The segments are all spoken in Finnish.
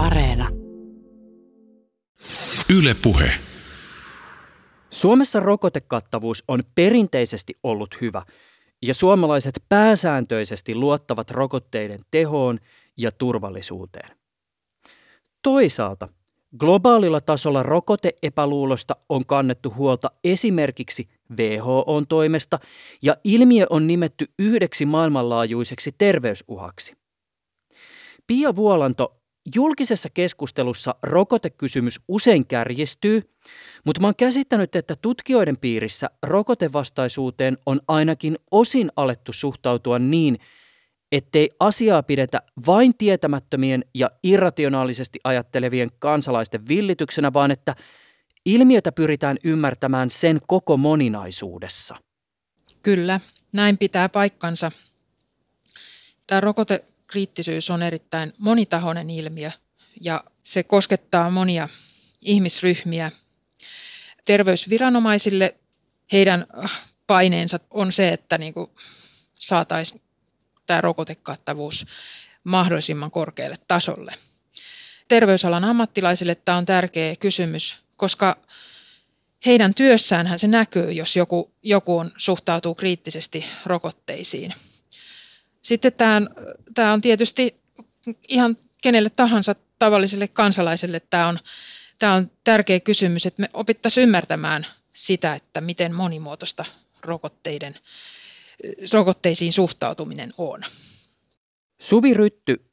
Areena. Yle Puhe. Suomessa rokotekattavuus on perinteisesti ollut hyvä ja suomalaiset pääsääntöisesti luottavat rokotteiden tehoon ja turvallisuuteen. Toisaalta globaalilla tasolla rokoteepäluulosta on kannettu huolta esimerkiksi WHOn toimesta ja ilmiö on nimetty yhdeksi maailmanlaajuiseksi terveysuhaksi. Pia Vuolanto, julkisessa keskustelussa rokotekysymys usein kärjistyy, mutta mä oon käsittänyt, että tutkijoiden piirissä rokotevastaisuuteen on ainakin osin alettu suhtautua niin, ettei asiaa pidetä vain tietämättömien ja irrationaalisesti ajattelevien kansalaisten villityksenä, vaan että ilmiötä pyritään ymmärtämään sen koko moninaisuudessa. Kyllä, näin pitää paikkansa. Tämä rokotekriittisyys on erittäin monitahoinen ilmiö ja se koskettaa monia ihmisryhmiä. Terveysviranomaisille heidän paineensa on se, että niin saataisiin tämä rokotekattavuus mahdollisimman korkealle tasolle. Terveysalan ammattilaisille tämä on tärkeä kysymys, koska heidän työssäänhän se näkyy, jos joku, joku on, suhtautuu kriittisesti rokotteisiin. Sitten tämä, on tietysti ihan kenelle tahansa tavalliselle kansalaiselle tämä on, tämä on tärkeä kysymys, että me opittaisiin ymmärtämään sitä, että miten monimuotoista rokotteiden rokotteisiin suhtautuminen on. Suvi Rytty,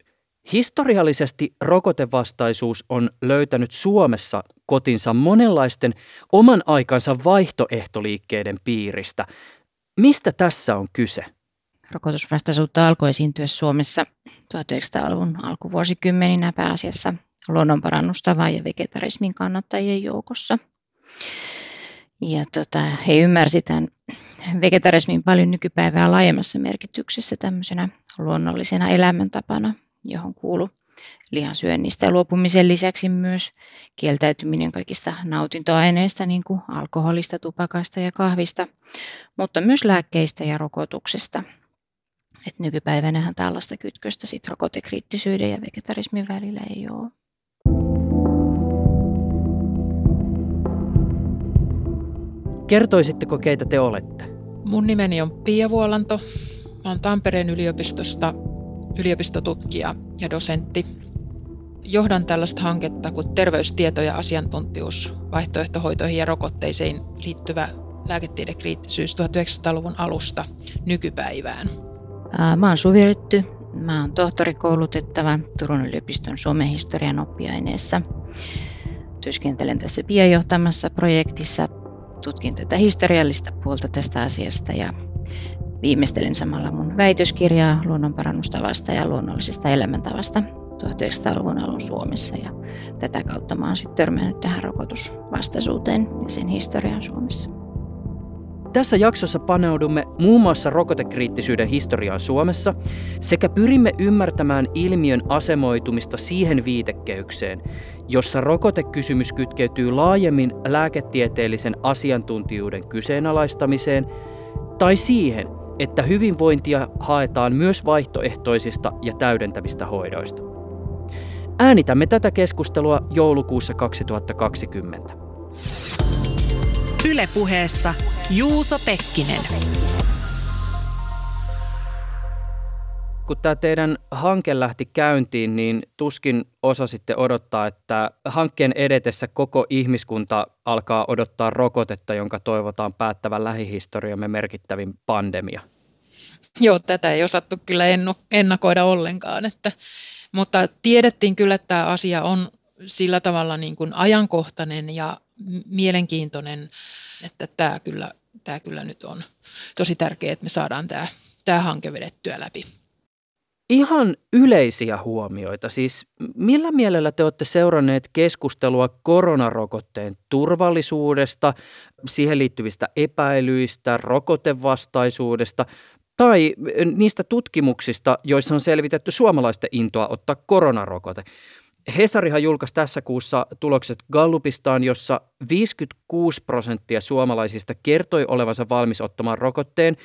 historiallisesti rokotevastaisuus on löytänyt Suomessa kotinsa monenlaisten oman aikansa vaihtoehtoliikkeiden piiristä. Mistä tässä on kyse? Rokotusvastaisuutta alkoi esiintyä Suomessa 1900-luvun alkuvuosikymmeninä pääasiassa luonnonparannustavan ja vegetarismin kannattajien joukossa. Ja tota, he ymmärsivät tämän vegetarismin paljon nykypäivää laajemmassa merkityksessä tämmöisenä luonnollisena elämäntapana, johon kuuluu lihansyönnistä luopumisen lisäksi myös kieltäytyminen kaikista nautintoaineista, niin kuin alkoholista, tupakasta ja kahvista, mutta myös lääkkeistä ja rokotuksesta. Et nykypäivänähän tällaista kytköstä sit rokotekriittisyyden ja vegetarismin välillä ei ole. Kertoisitteko, keitä te olette? Mun nimeni on Pia Vuolanto. Mä oon Tampereen yliopistosta yliopistotutkija ja dosentti. Johdan tällaista hanketta kuin terveystieto ja asiantuntijuus vaihtoehtohoitoihin ja rokotteisiin liittyvä lääketiedekriittisyys 1900-luvun alusta nykypäivään. Mä oon Suvi Rytty. Mä oon tohtorikoulutettava Turun yliopiston Suomen historian oppiaineessa. Työskentelen tässä Pia johtamassa projektissa tutkin tätä historiallista puolta tästä asiasta ja viimeistelin samalla mun väitöskirjaa luonnonparannustavasta ja luonnollisesta elämäntavasta 1900-luvun alun Suomessa. Ja tätä kautta mä oon sitten törmännyt tähän rokotusvastaisuuteen ja sen historiaan Suomessa. Tässä jaksossa paneudumme muun muassa rokotekriittisyyden historiaan Suomessa sekä pyrimme ymmärtämään ilmiön asemoitumista siihen viitekehykseen, jossa rokotekysymys kytkeytyy laajemmin lääketieteellisen asiantuntijuuden kyseenalaistamiseen tai siihen, että hyvinvointia haetaan myös vaihtoehtoisista ja täydentävistä hoidoista. Äänitämme tätä keskustelua joulukuussa 2020. Ylepuheessa Juuso Pekkinen. Kun tämä teidän hanke lähti käyntiin, niin tuskin osasitte odottaa, että hankkeen edetessä koko ihmiskunta alkaa odottaa rokotetta, jonka toivotaan päättävän lähihistoriamme merkittävin pandemia. Joo, tätä ei osattu kyllä ennakoida ollenkaan, että, mutta tiedettiin kyllä, että tämä asia on sillä tavalla niin kuin ajankohtainen ja mielenkiintoinen, että tämä kyllä, tämä kyllä nyt on tosi tärkeää, että me saadaan tämä, tämä hanke vedettyä läpi. Ihan yleisiä huomioita. Siis millä mielellä te olette seuranneet keskustelua koronarokotteen turvallisuudesta, siihen liittyvistä epäilyistä, rokotevastaisuudesta tai niistä tutkimuksista, joissa on selvitetty suomalaisten intoa ottaa koronarokote? Hesarihan julkaisi tässä kuussa tulokset Gallupistaan, jossa 56 prosenttia suomalaisista kertoi olevansa valmis ottamaan rokotteen.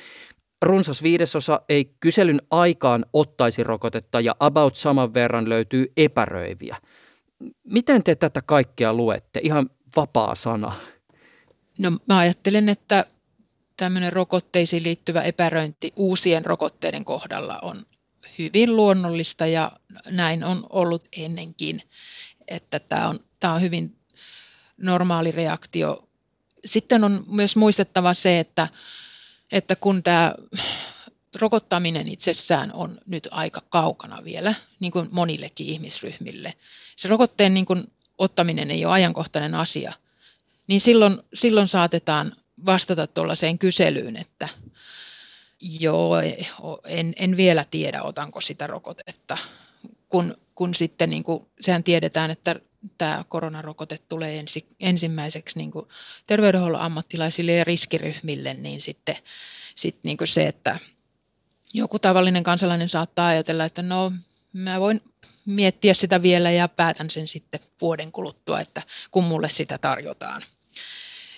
Runsas viidesosa ei kyselyn aikaan ottaisi rokotetta ja about saman verran löytyy epäröiviä. Miten te tätä kaikkea luette? Ihan vapaa sana. No mä ajattelen, että tämmöinen rokotteisiin liittyvä epäröinti uusien rokotteiden kohdalla on hyvin luonnollista ja näin on ollut ennenkin, että tämä on, tämä on hyvin normaali reaktio. Sitten on myös muistettava se, että, että kun tämä rokottaminen itsessään on nyt aika kaukana vielä, niin kuin monillekin ihmisryhmille. Se rokotteen niin kuin ottaminen ei ole ajankohtainen asia, niin silloin, silloin saatetaan vastata tuollaiseen kyselyyn, että joo, en, en vielä tiedä, otanko sitä rokotetta, kun, kun sitten niin kuin, sehän tiedetään, että tämä koronarokote tulee ensi, ensimmäiseksi niin kuin terveydenhuollon ammattilaisille ja riskiryhmille, niin sitten sit niin kuin se, että joku tavallinen kansalainen saattaa ajatella, että no mä voin miettiä sitä vielä ja päätän sen sitten vuoden kuluttua, että kun mulle sitä tarjotaan.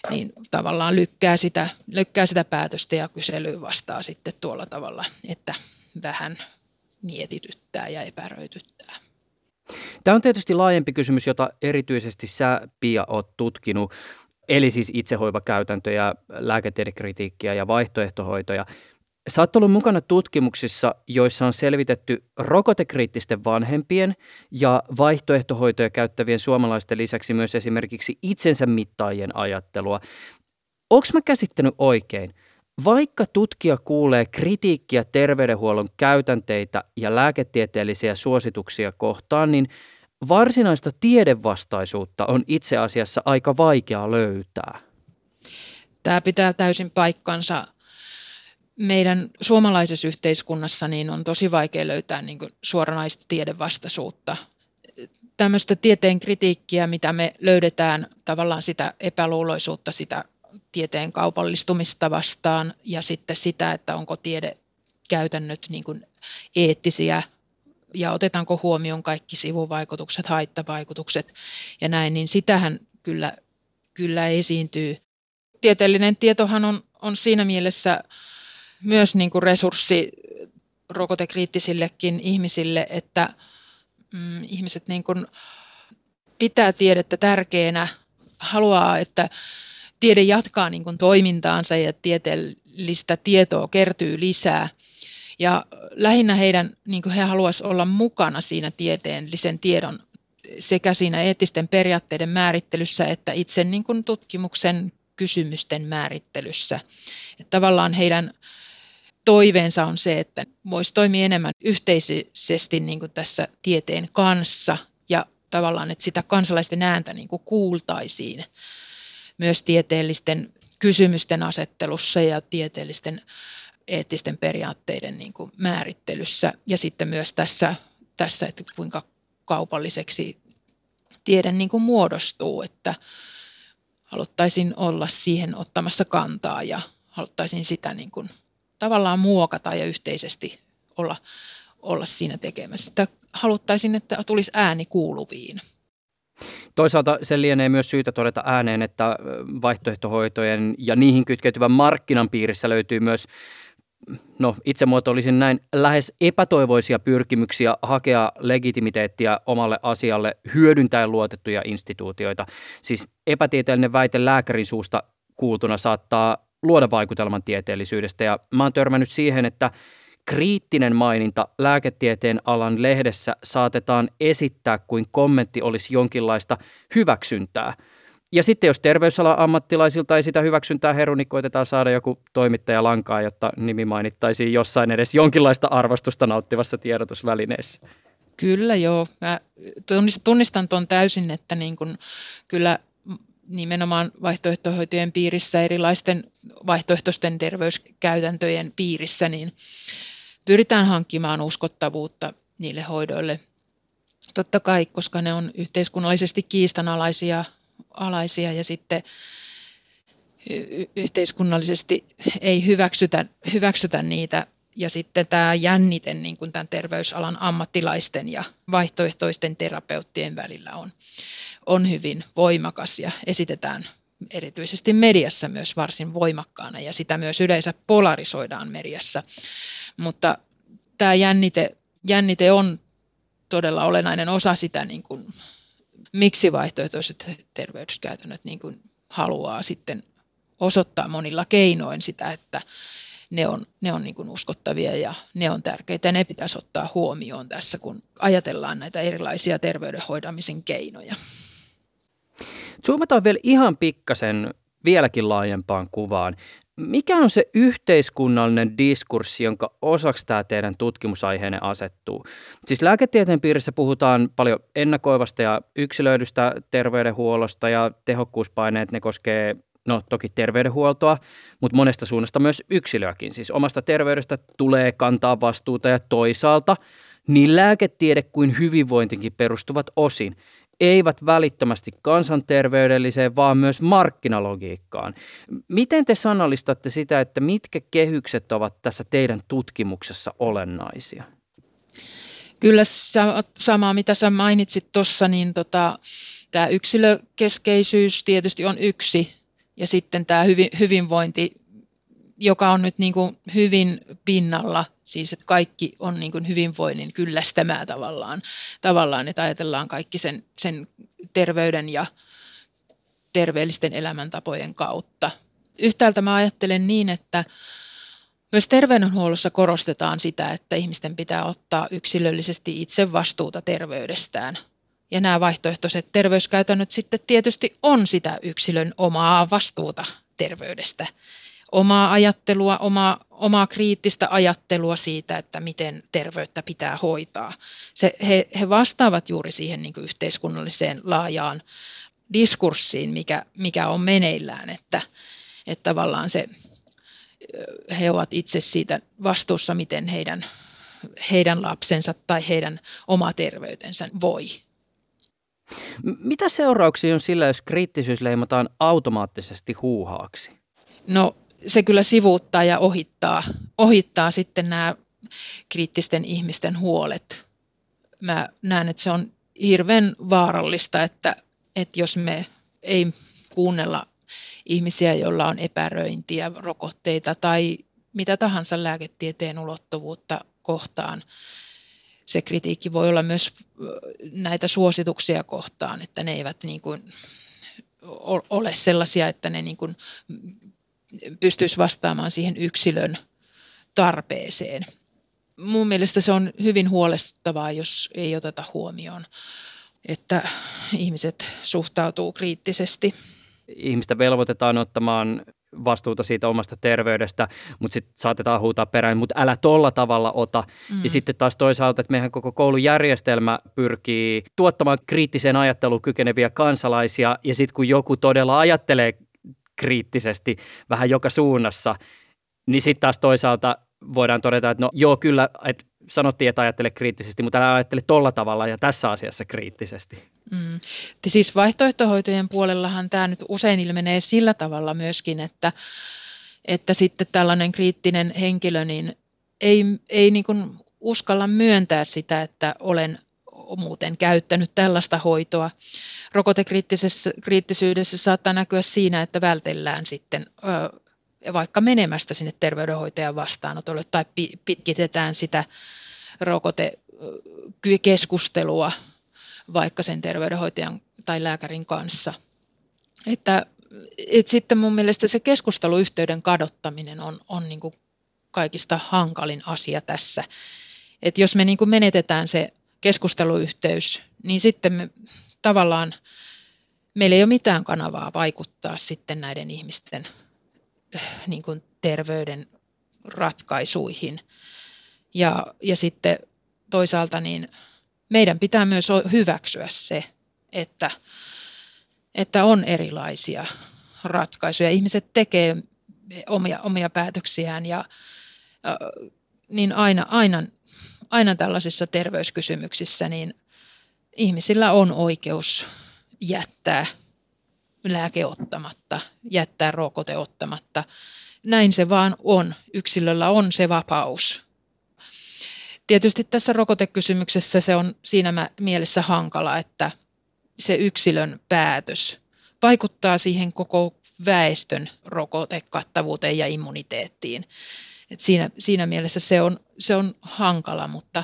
Niin tavallaan lykkää sitä, lykkää sitä päätöstä ja kyselyä vastaa sitten tuolla tavalla, että vähän mietityttää ja epäröityttää. Tämä on tietysti laajempi kysymys, jota erityisesti sä, Pia, oot tutkinut, eli siis itsehoivakäytäntöjä, lääketiedekritiikkiä ja vaihtoehtohoitoja. Sä oot ollut mukana tutkimuksissa, joissa on selvitetty rokotekriittisten vanhempien ja vaihtoehtohoitoja käyttävien suomalaisten lisäksi myös esimerkiksi itsensä mittaajien ajattelua. Onko mä käsittänyt oikein? Vaikka tutkija kuulee kritiikkiä terveydenhuollon käytänteitä ja lääketieteellisiä suosituksia kohtaan, niin varsinaista tiedevastaisuutta on itse asiassa aika vaikea löytää. Tämä pitää täysin paikkansa meidän suomalaisessa yhteiskunnassa niin on tosi vaikea löytää niin kuin suoranaista tiedevastaisuutta. Tämmöistä tieteen kritiikkiä, mitä me löydetään tavallaan sitä epäluuloisuutta, sitä tieteen kaupallistumista vastaan ja sitten sitä, että onko tiede käytännöt niin kuin eettisiä ja otetaanko huomioon kaikki sivuvaikutukset, haittavaikutukset ja näin, niin sitähän kyllä, kyllä esiintyy. Tieteellinen tietohan on, on siinä mielessä myös niin kuin resurssi rokotekriittisillekin ihmisille, että mm, ihmiset niin kuin pitää tiedettä tärkeänä, haluaa, että tiede jatkaa niin kuin toimintaansa ja tieteellistä tietoa kertyy lisää. Ja lähinnä heidän, niin kuin he haluaisivat olla mukana siinä tieteellisen tiedon sekä siinä eettisten periaatteiden määrittelyssä että itse niin kuin tutkimuksen kysymysten määrittelyssä. Että tavallaan heidän toiveensa on se, että voisi toimia enemmän yhteisesti niin kuin tässä tieteen kanssa ja tavallaan, että sitä kansalaisten ääntä niin kuin kuultaisiin myös tieteellisten kysymysten asettelussa ja tieteellisten eettisten periaatteiden niin kuin määrittelyssä. Ja sitten myös tässä, tässä että kuinka kaupalliseksi tiede niin kuin muodostuu, että haluttaisiin olla siihen ottamassa kantaa ja haluttaisiin sitä niin kuin tavallaan muokata ja yhteisesti olla, olla siinä tekemässä. Sitä haluttaisiin, että tulisi ääni kuuluviin. Toisaalta se lienee myös syytä todeta ääneen, että vaihtoehtohoitojen ja niihin kytkeytyvän markkinan piirissä löytyy myös no itse muotoilisin näin, lähes epätoivoisia pyrkimyksiä hakea legitimiteettiä omalle asialle hyödyntäen luotettuja instituutioita. Siis epätieteellinen väite lääkärin suusta kuultuna saattaa luoda vaikutelman tieteellisyydestä ja mä oon törmännyt siihen, että kriittinen maininta lääketieteen alan lehdessä saatetaan esittää kuin kommentti olisi jonkinlaista hyväksyntää. Ja sitten jos terveysalan ammattilaisilta ei sitä hyväksyntää heru, niin koitetaan saada joku toimittaja lankaa, jotta nimi mainittaisiin jossain edes jonkinlaista arvostusta nauttivassa tiedotusvälineessä. Kyllä joo. Mä tunnistan tuon täysin, että niin kun, kyllä nimenomaan vaihtoehtohoitojen piirissä, erilaisten vaihtoehtoisten terveyskäytäntöjen piirissä, niin pyritään hankkimaan uskottavuutta niille hoidoille. Totta kai, koska ne on yhteiskunnallisesti kiistanalaisia alaisia ja sitten yhteiskunnallisesti ei hyväksytä, hyväksytä niitä. Ja sitten tämä jännite niin kuin tämän terveysalan ammattilaisten ja vaihtoehtoisten terapeuttien välillä on, on hyvin voimakas ja esitetään erityisesti mediassa myös varsin voimakkaana ja sitä myös yleensä polarisoidaan mediassa. Mutta tämä jännite, jännite on todella olennainen osa sitä niin kuin miksi vaihtoehtoiset terveyskäytännöt niin kuin haluaa sitten osoittaa monilla keinoin sitä, että ne on, ne on niin kuin uskottavia ja ne on tärkeitä. Ne pitäisi ottaa huomioon tässä, kun ajatellaan näitä erilaisia terveydenhoidamisen keinoja. Zoomataan vielä ihan pikkasen vieläkin laajempaan kuvaan. Mikä on se yhteiskunnallinen diskurssi, jonka osaksi tämä teidän tutkimusaiheenne asettuu? Siis lääketieteen piirissä puhutaan paljon ennakoivasta ja yksilöidystä terveydenhuollosta ja tehokkuuspaineet, ne koskee no toki terveydenhuoltoa, mutta monesta suunnasta myös yksilöäkin. Siis omasta terveydestä tulee kantaa vastuuta ja toisaalta niin lääketiede kuin hyvinvointikin perustuvat osin eivät välittömästi kansanterveydelliseen, vaan myös markkinalogiikkaan. Miten te sanallistatte sitä, että mitkä kehykset ovat tässä teidän tutkimuksessa olennaisia? Kyllä sama, mitä sä mainitsit tuossa, niin tota, tämä yksilökeskeisyys tietysti on yksi ja sitten tämä hyvinvointi, joka on nyt niin kuin hyvin pinnalla, siis että kaikki on niin kuin hyvinvoinnin kyllästämää tavallaan, tavallaan, että ajatellaan kaikki sen, sen terveyden ja terveellisten elämäntapojen kautta. Yhtäältä mä ajattelen niin, että myös terveydenhuollossa korostetaan sitä, että ihmisten pitää ottaa yksilöllisesti itse vastuuta terveydestään – ja nämä vaihtoehtoiset terveyskäytännöt sitten tietysti on sitä yksilön omaa vastuuta terveydestä. Omaa ajattelua, omaa, omaa kriittistä ajattelua siitä, että miten terveyttä pitää hoitaa. Se, he, he vastaavat juuri siihen niin yhteiskunnalliseen laajaan diskurssiin, mikä, mikä on meneillään, että, että tavallaan se, he ovat itse siitä vastuussa, miten heidän, heidän lapsensa tai heidän oma terveytensä voi mitä seurauksia on sillä, jos kriittisyys leimataan automaattisesti huuhaaksi? No se kyllä sivuuttaa ja ohittaa, ohittaa sitten nämä kriittisten ihmisten huolet. Mä näen, että se on hirveän vaarallista, että, että jos me ei kuunnella ihmisiä, joilla on epäröintiä, rokotteita tai mitä tahansa lääketieteen ulottuvuutta kohtaan, se kritiikki voi olla myös näitä suosituksia kohtaan, että ne eivät niin kuin ole sellaisia, että ne niin kuin pystyisi vastaamaan siihen yksilön tarpeeseen. Mun mielestä se on hyvin huolestuttavaa, jos ei oteta huomioon, että ihmiset suhtautuu kriittisesti. Ihmistä velvoitetaan ottamaan vastuuta siitä omasta terveydestä, mutta sitten saatetaan huutaa perään, mutta älä tolla tavalla ota. Mm. Ja sitten taas toisaalta, että meidän koko koulujärjestelmä pyrkii tuottamaan kriittiseen ajatteluun kykeneviä kansalaisia, ja sitten kun joku todella ajattelee kriittisesti vähän joka suunnassa, niin sitten taas toisaalta voidaan todeta, että no joo kyllä, että sanottiin, että ajattele kriittisesti, mutta älä ajattele tolla tavalla ja tässä asiassa kriittisesti. Mm. Siis vaihtoehtohoitojen puolellahan tämä nyt usein ilmenee sillä tavalla myöskin, että, että sitten tällainen kriittinen henkilö niin ei, ei niin kuin uskalla myöntää sitä, että olen muuten käyttänyt tällaista hoitoa. Rokotekriittisyydessä saattaa näkyä siinä, että vältellään sitten ö, vaikka menemästä sinne terveydenhoitajan vastaanotolle tai pitkitetään sitä rokotekeskustelua vaikka sen terveydenhoitajan tai lääkärin kanssa. Että, et sitten mun mielestä se keskusteluyhteyden kadottaminen on, on niin kuin kaikista hankalin asia tässä. Että jos me niin kuin menetetään se keskusteluyhteys, niin sitten me tavallaan meillä ei ole mitään kanavaa vaikuttaa sitten näiden ihmisten niin kuin terveyden ratkaisuihin. Ja, ja sitten toisaalta niin meidän pitää myös hyväksyä se, että, että on erilaisia ratkaisuja. Ihmiset tekee omia, omia päätöksiään ja niin aina, aina, aina tällaisissa terveyskysymyksissä niin ihmisillä on oikeus jättää lääke ottamatta, jättää rokote ottamatta. Näin se vaan on. Yksilöllä on se vapaus Tietysti tässä rokotekysymyksessä se on siinä mielessä hankala, että se yksilön päätös vaikuttaa siihen koko väestön rokotekattavuuteen ja immuniteettiin. Et siinä, siinä mielessä se on, se on hankala, mutta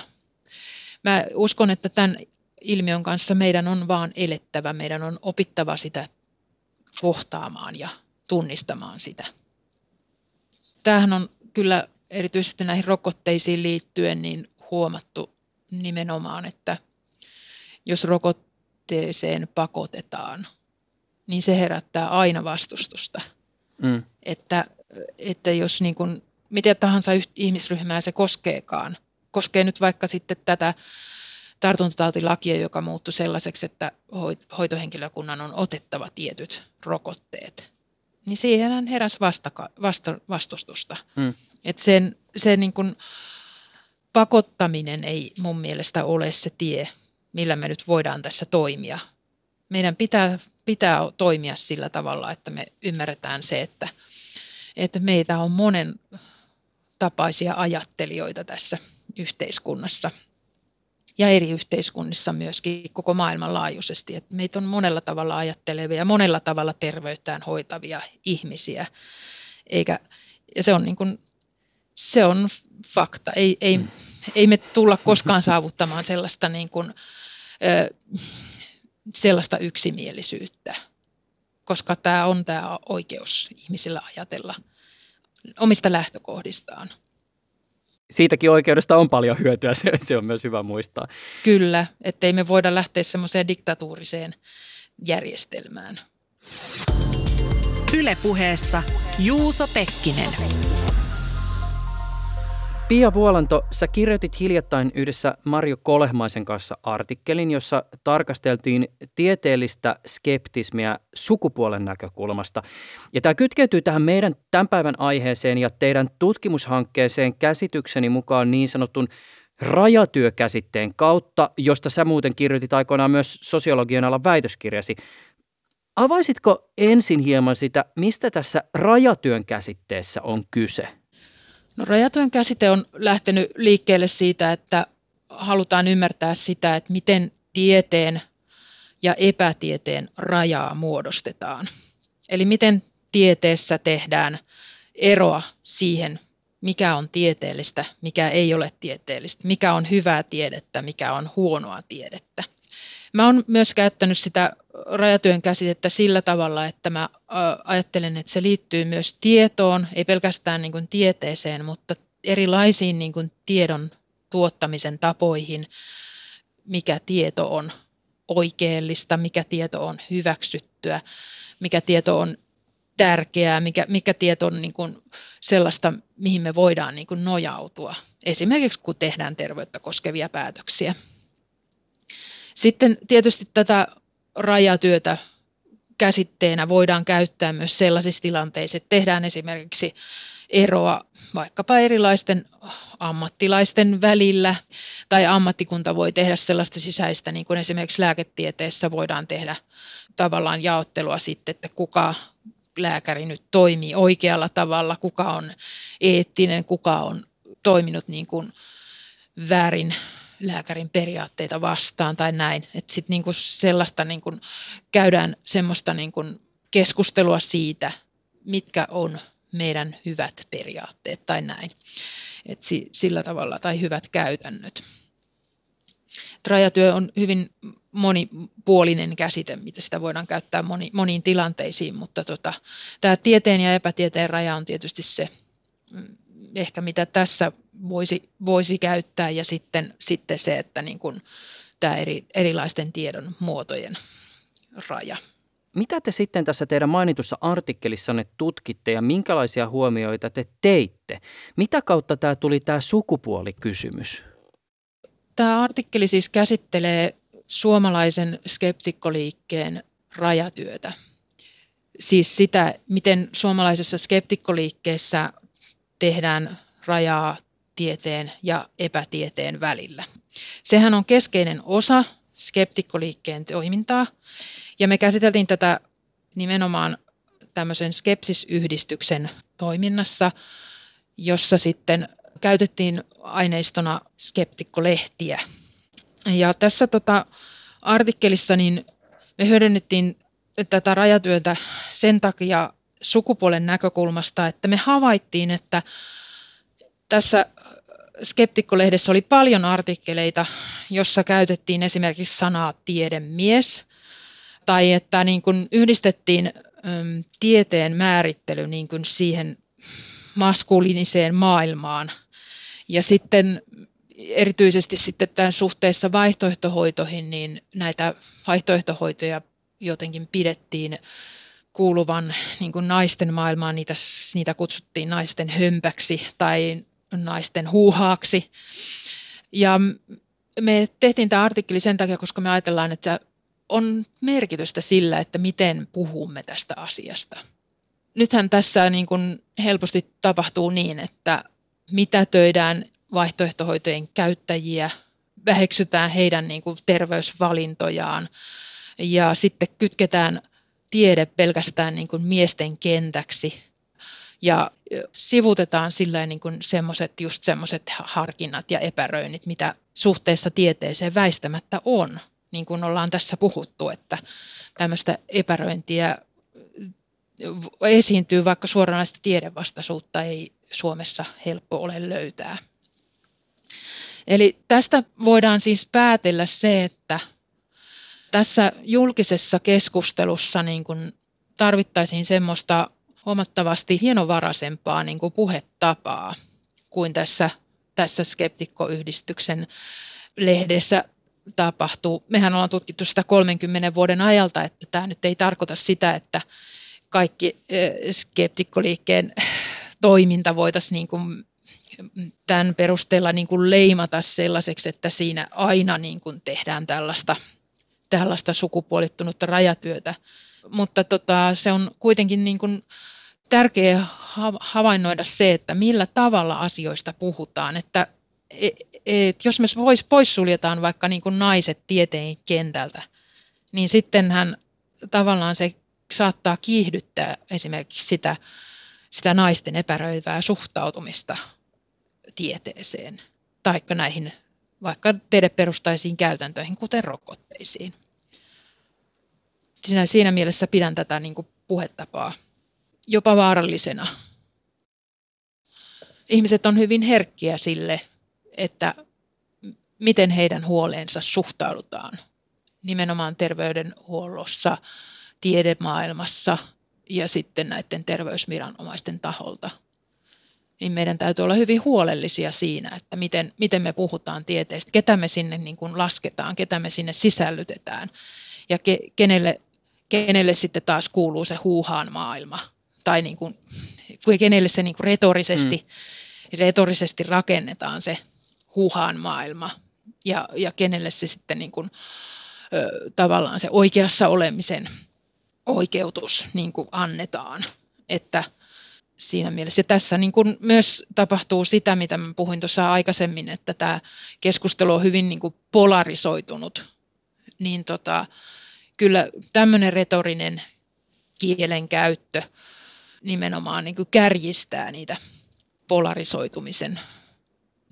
mä uskon, että tämän ilmiön kanssa meidän on vaan elettävä, meidän on opittava sitä kohtaamaan ja tunnistamaan sitä. Tämähän on kyllä erityisesti näihin rokotteisiin liittyen niin huomattu nimenomaan, että jos rokotteeseen pakotetaan, niin se herättää aina vastustusta. Mm. Että, että jos niin kuin, mitä tahansa ihmisryhmää se koskeekaan, koskee nyt vaikka sitten tätä tartuntatautilakia, joka muuttui sellaiseksi, että hoitohenkilökunnan on otettava tietyt rokotteet, niin siihen heräsi vastaka, vasta, vastustusta. Mm. Et sen, se niin kuin pakottaminen ei mun mielestä ole se tie, millä me nyt voidaan tässä toimia. Meidän pitää, pitää toimia sillä tavalla, että me ymmärretään se, että, että meitä on monen tapaisia ajattelijoita tässä yhteiskunnassa ja eri yhteiskunnissa myöskin koko maailman laajuisesti. Että meitä on monella tavalla ajattelevia ja monella tavalla terveyttään hoitavia ihmisiä. Eikä, ja se on, niin kuin, se on fakta. Ei, ei, mm. ei me tulla koskaan saavuttamaan sellaista, niin kuin, ö, sellaista yksimielisyyttä, koska tämä on tämä oikeus ihmisillä ajatella omista lähtökohdistaan siitäkin oikeudesta on paljon hyötyä, se, se on myös hyvä muistaa. Kyllä, ettei me voida lähteä semmoiseen diktatuuriseen järjestelmään. Ylepuheessa Juuso Pekkinen. Pia Vuolanto, sä kirjoitit hiljattain yhdessä Marjo Kolehmaisen kanssa artikkelin, jossa tarkasteltiin tieteellistä skeptismiä sukupuolen näkökulmasta. Ja tämä kytkeytyy tähän meidän tämän päivän aiheeseen ja teidän tutkimushankkeeseen käsitykseni mukaan niin sanotun rajatyökäsitteen kautta, josta sä muuten kirjoitit aikoinaan myös sosiologian alan väitöskirjasi. Avaisitko ensin hieman sitä, mistä tässä rajatyön käsitteessä on kyse? No, rajatyön käsite on lähtenyt liikkeelle siitä, että halutaan ymmärtää sitä, että miten tieteen ja epätieteen rajaa muodostetaan. Eli miten tieteessä tehdään eroa siihen, mikä on tieteellistä, mikä ei ole tieteellistä, mikä on hyvää tiedettä, mikä on huonoa tiedettä. Mä oon myös käyttänyt sitä rajatyön käsitettä sillä tavalla, että mä ajattelen, että se liittyy myös tietoon, ei pelkästään niin kuin tieteeseen, mutta erilaisiin niin kuin tiedon tuottamisen tapoihin, mikä tieto on oikeellista, mikä tieto on hyväksyttyä, mikä tieto on tärkeää, mikä, mikä tieto on niin kuin sellaista, mihin me voidaan niin kuin nojautua. Esimerkiksi kun tehdään terveyttä koskevia päätöksiä. Sitten tietysti tätä rajatyötä käsitteenä voidaan käyttää myös sellaisissa tilanteissa, että tehdään esimerkiksi eroa vaikkapa erilaisten ammattilaisten välillä, tai ammattikunta voi tehdä sellaista sisäistä, niin kuin esimerkiksi lääketieteessä voidaan tehdä tavallaan jaottelua sitten, että kuka lääkäri nyt toimii oikealla tavalla, kuka on eettinen, kuka on toiminut niin kuin väärin lääkärin periaatteita vastaan tai näin. Että sitten niinku sellaista niinku käydään semmoista niinku keskustelua siitä, mitkä on meidän hyvät periaatteet tai näin. Et sillä tavalla tai hyvät käytännöt. Rajatyö on hyvin monipuolinen käsite, mitä sitä voidaan käyttää moni, moniin tilanteisiin, mutta tota, tämä tieteen ja epätieteen raja on tietysti se, mm, ehkä mitä tässä voisi, voisi käyttää ja sitten, sitten se, että niin kuin tämä eri, erilaisten tiedon muotojen raja. Mitä te sitten tässä teidän mainitussa artikkelissanne tutkitte ja minkälaisia huomioita te teitte? Mitä kautta tämä tuli tämä sukupuolikysymys? Tämä artikkeli siis käsittelee suomalaisen skeptikkoliikkeen rajatyötä. Siis sitä, miten suomalaisessa skeptikkoliikkeessä tehdään rajaa tieteen ja epätieteen välillä. Sehän on keskeinen osa skeptikkoliikkeen toimintaa ja me käsiteltiin tätä nimenomaan tämmöisen skepsisyhdistyksen toiminnassa, jossa sitten käytettiin aineistona skeptikkolehtiä. Ja tässä tota artikkelissa niin me hyödynnettiin tätä rajatyötä sen takia sukupuolen näkökulmasta, että me havaittiin, että tässä Skeptikko-lehdessä oli paljon artikkeleita, jossa käytettiin esimerkiksi sanaa tiedemies, tai että niin kuin yhdistettiin äm, tieteen määrittely niin kuin siihen maskuliiniseen maailmaan. Ja sitten erityisesti sitten tämän suhteessa vaihtoehtohoitoihin, niin näitä vaihtoehtohoitoja jotenkin pidettiin kuuluvan niin kuin naisten maailmaan, niitä, niitä kutsuttiin naisten hömpäksi tai naisten huuhaaksi. Ja me tehtiin tämä artikkeli sen takia, koska me ajatellaan, että on merkitystä sillä, että miten puhumme tästä asiasta. Nythän tässä niin kuin helposti tapahtuu niin, että mitä töidään vaihtoehtohoitojen käyttäjiä, väheksytään heidän niin kuin terveysvalintojaan ja sitten kytketään tiede pelkästään niin kuin miesten kentäksi ja sivutetaan sillä niin kuin semmoiset, just semmoiset harkinnat ja epäröinnit, mitä suhteessa tieteeseen väistämättä on. Niin kuin ollaan tässä puhuttu, että tämmöistä epäröintiä esiintyy, vaikka suoranaista tiedevastaisuutta ei Suomessa helppo ole löytää. Eli tästä voidaan siis päätellä se, että tässä julkisessa keskustelussa niin kuin tarvittaisiin semmoista huomattavasti hienovaraisempaa niin kuin puhetapaa kuin tässä, tässä skeptikkoyhdistyksen lehdessä tapahtuu. Mehän ollaan tutkittu sitä 30 vuoden ajalta, että tämä nyt ei tarkoita sitä, että kaikki skeptikkoliikkeen toiminta voitaisiin niin kuin tämän perusteella niin kuin leimata sellaiseksi, että siinä aina niin kuin tehdään tällaista, tällaista sukupuolittunutta rajatyötä. Mutta tota, se on kuitenkin niin kuin tärkeää havainnoida se, että millä tavalla asioista puhutaan. Että et, et, jos me pois, poissuljetaan vaikka niin kuin naiset tieteen kentältä, niin sittenhän tavallaan se saattaa kiihdyttää esimerkiksi sitä, sitä naisten epäröivää suhtautumista tieteeseen, taikka näihin vaikka tiedeperustaisiin käytäntöihin, kuten rokotteisiin. Siinä, siinä mielessä pidän tätä niin kuin puhetapaa jopa vaarallisena. Ihmiset on hyvin herkkiä sille, että miten heidän huoleensa suhtaudutaan nimenomaan terveydenhuollossa, tiedemaailmassa ja sitten näiden terveysviranomaisten taholta – niin meidän täytyy olla hyvin huolellisia siinä, että miten, miten me puhutaan tieteestä, ketä me sinne niin kuin lasketaan, ketä me sinne sisällytetään ja ke, kenelle, kenelle sitten taas kuuluu se huuhaan maailma tai niin kuin, kenelle se niin kuin retorisesti, mm. retorisesti rakennetaan se huuhaan maailma ja, ja kenelle se sitten niin kuin, ö, tavallaan se oikeassa olemisen oikeutus niin kuin annetaan, että – siinä mielessä. Ja tässä niin kuin myös tapahtuu sitä, mitä mä puhuin tuossa aikaisemmin, että tämä keskustelu on hyvin niin kuin polarisoitunut. Niin tota, kyllä tämmöinen retorinen kielen käyttö nimenomaan niin kuin kärjistää niitä polarisoitumisen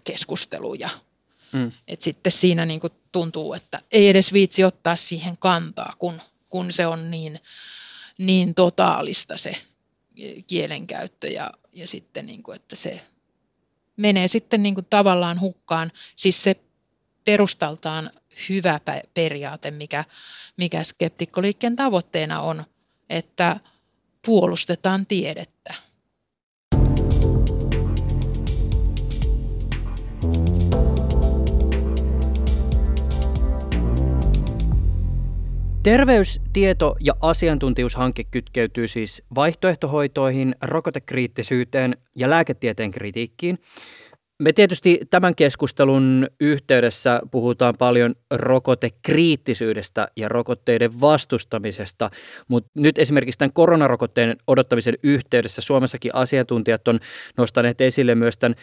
keskusteluja. Mm. Et sitten siinä niin kuin tuntuu, että ei edes viitsi ottaa siihen kantaa, kun, kun se on niin, niin totaalista se kielenkäyttö ja, ja sitten niin kuin, että se menee sitten niin kuin tavallaan hukkaan. Siis se perustaltaan hyvä periaate, mikä, mikä skeptikkoliikkeen tavoitteena on, että puolustetaan tiedettä. Terveys, tieto ja asiantuntijuushanke kytkeytyy siis vaihtoehtohoitoihin, rokotekriittisyyteen ja lääketieteen kritiikkiin. Me tietysti tämän keskustelun yhteydessä puhutaan paljon rokotekriittisyydestä ja rokotteiden vastustamisesta, mutta nyt esimerkiksi tämän koronarokotteen odottamisen yhteydessä Suomessakin asiantuntijat on nostaneet esille myös tämän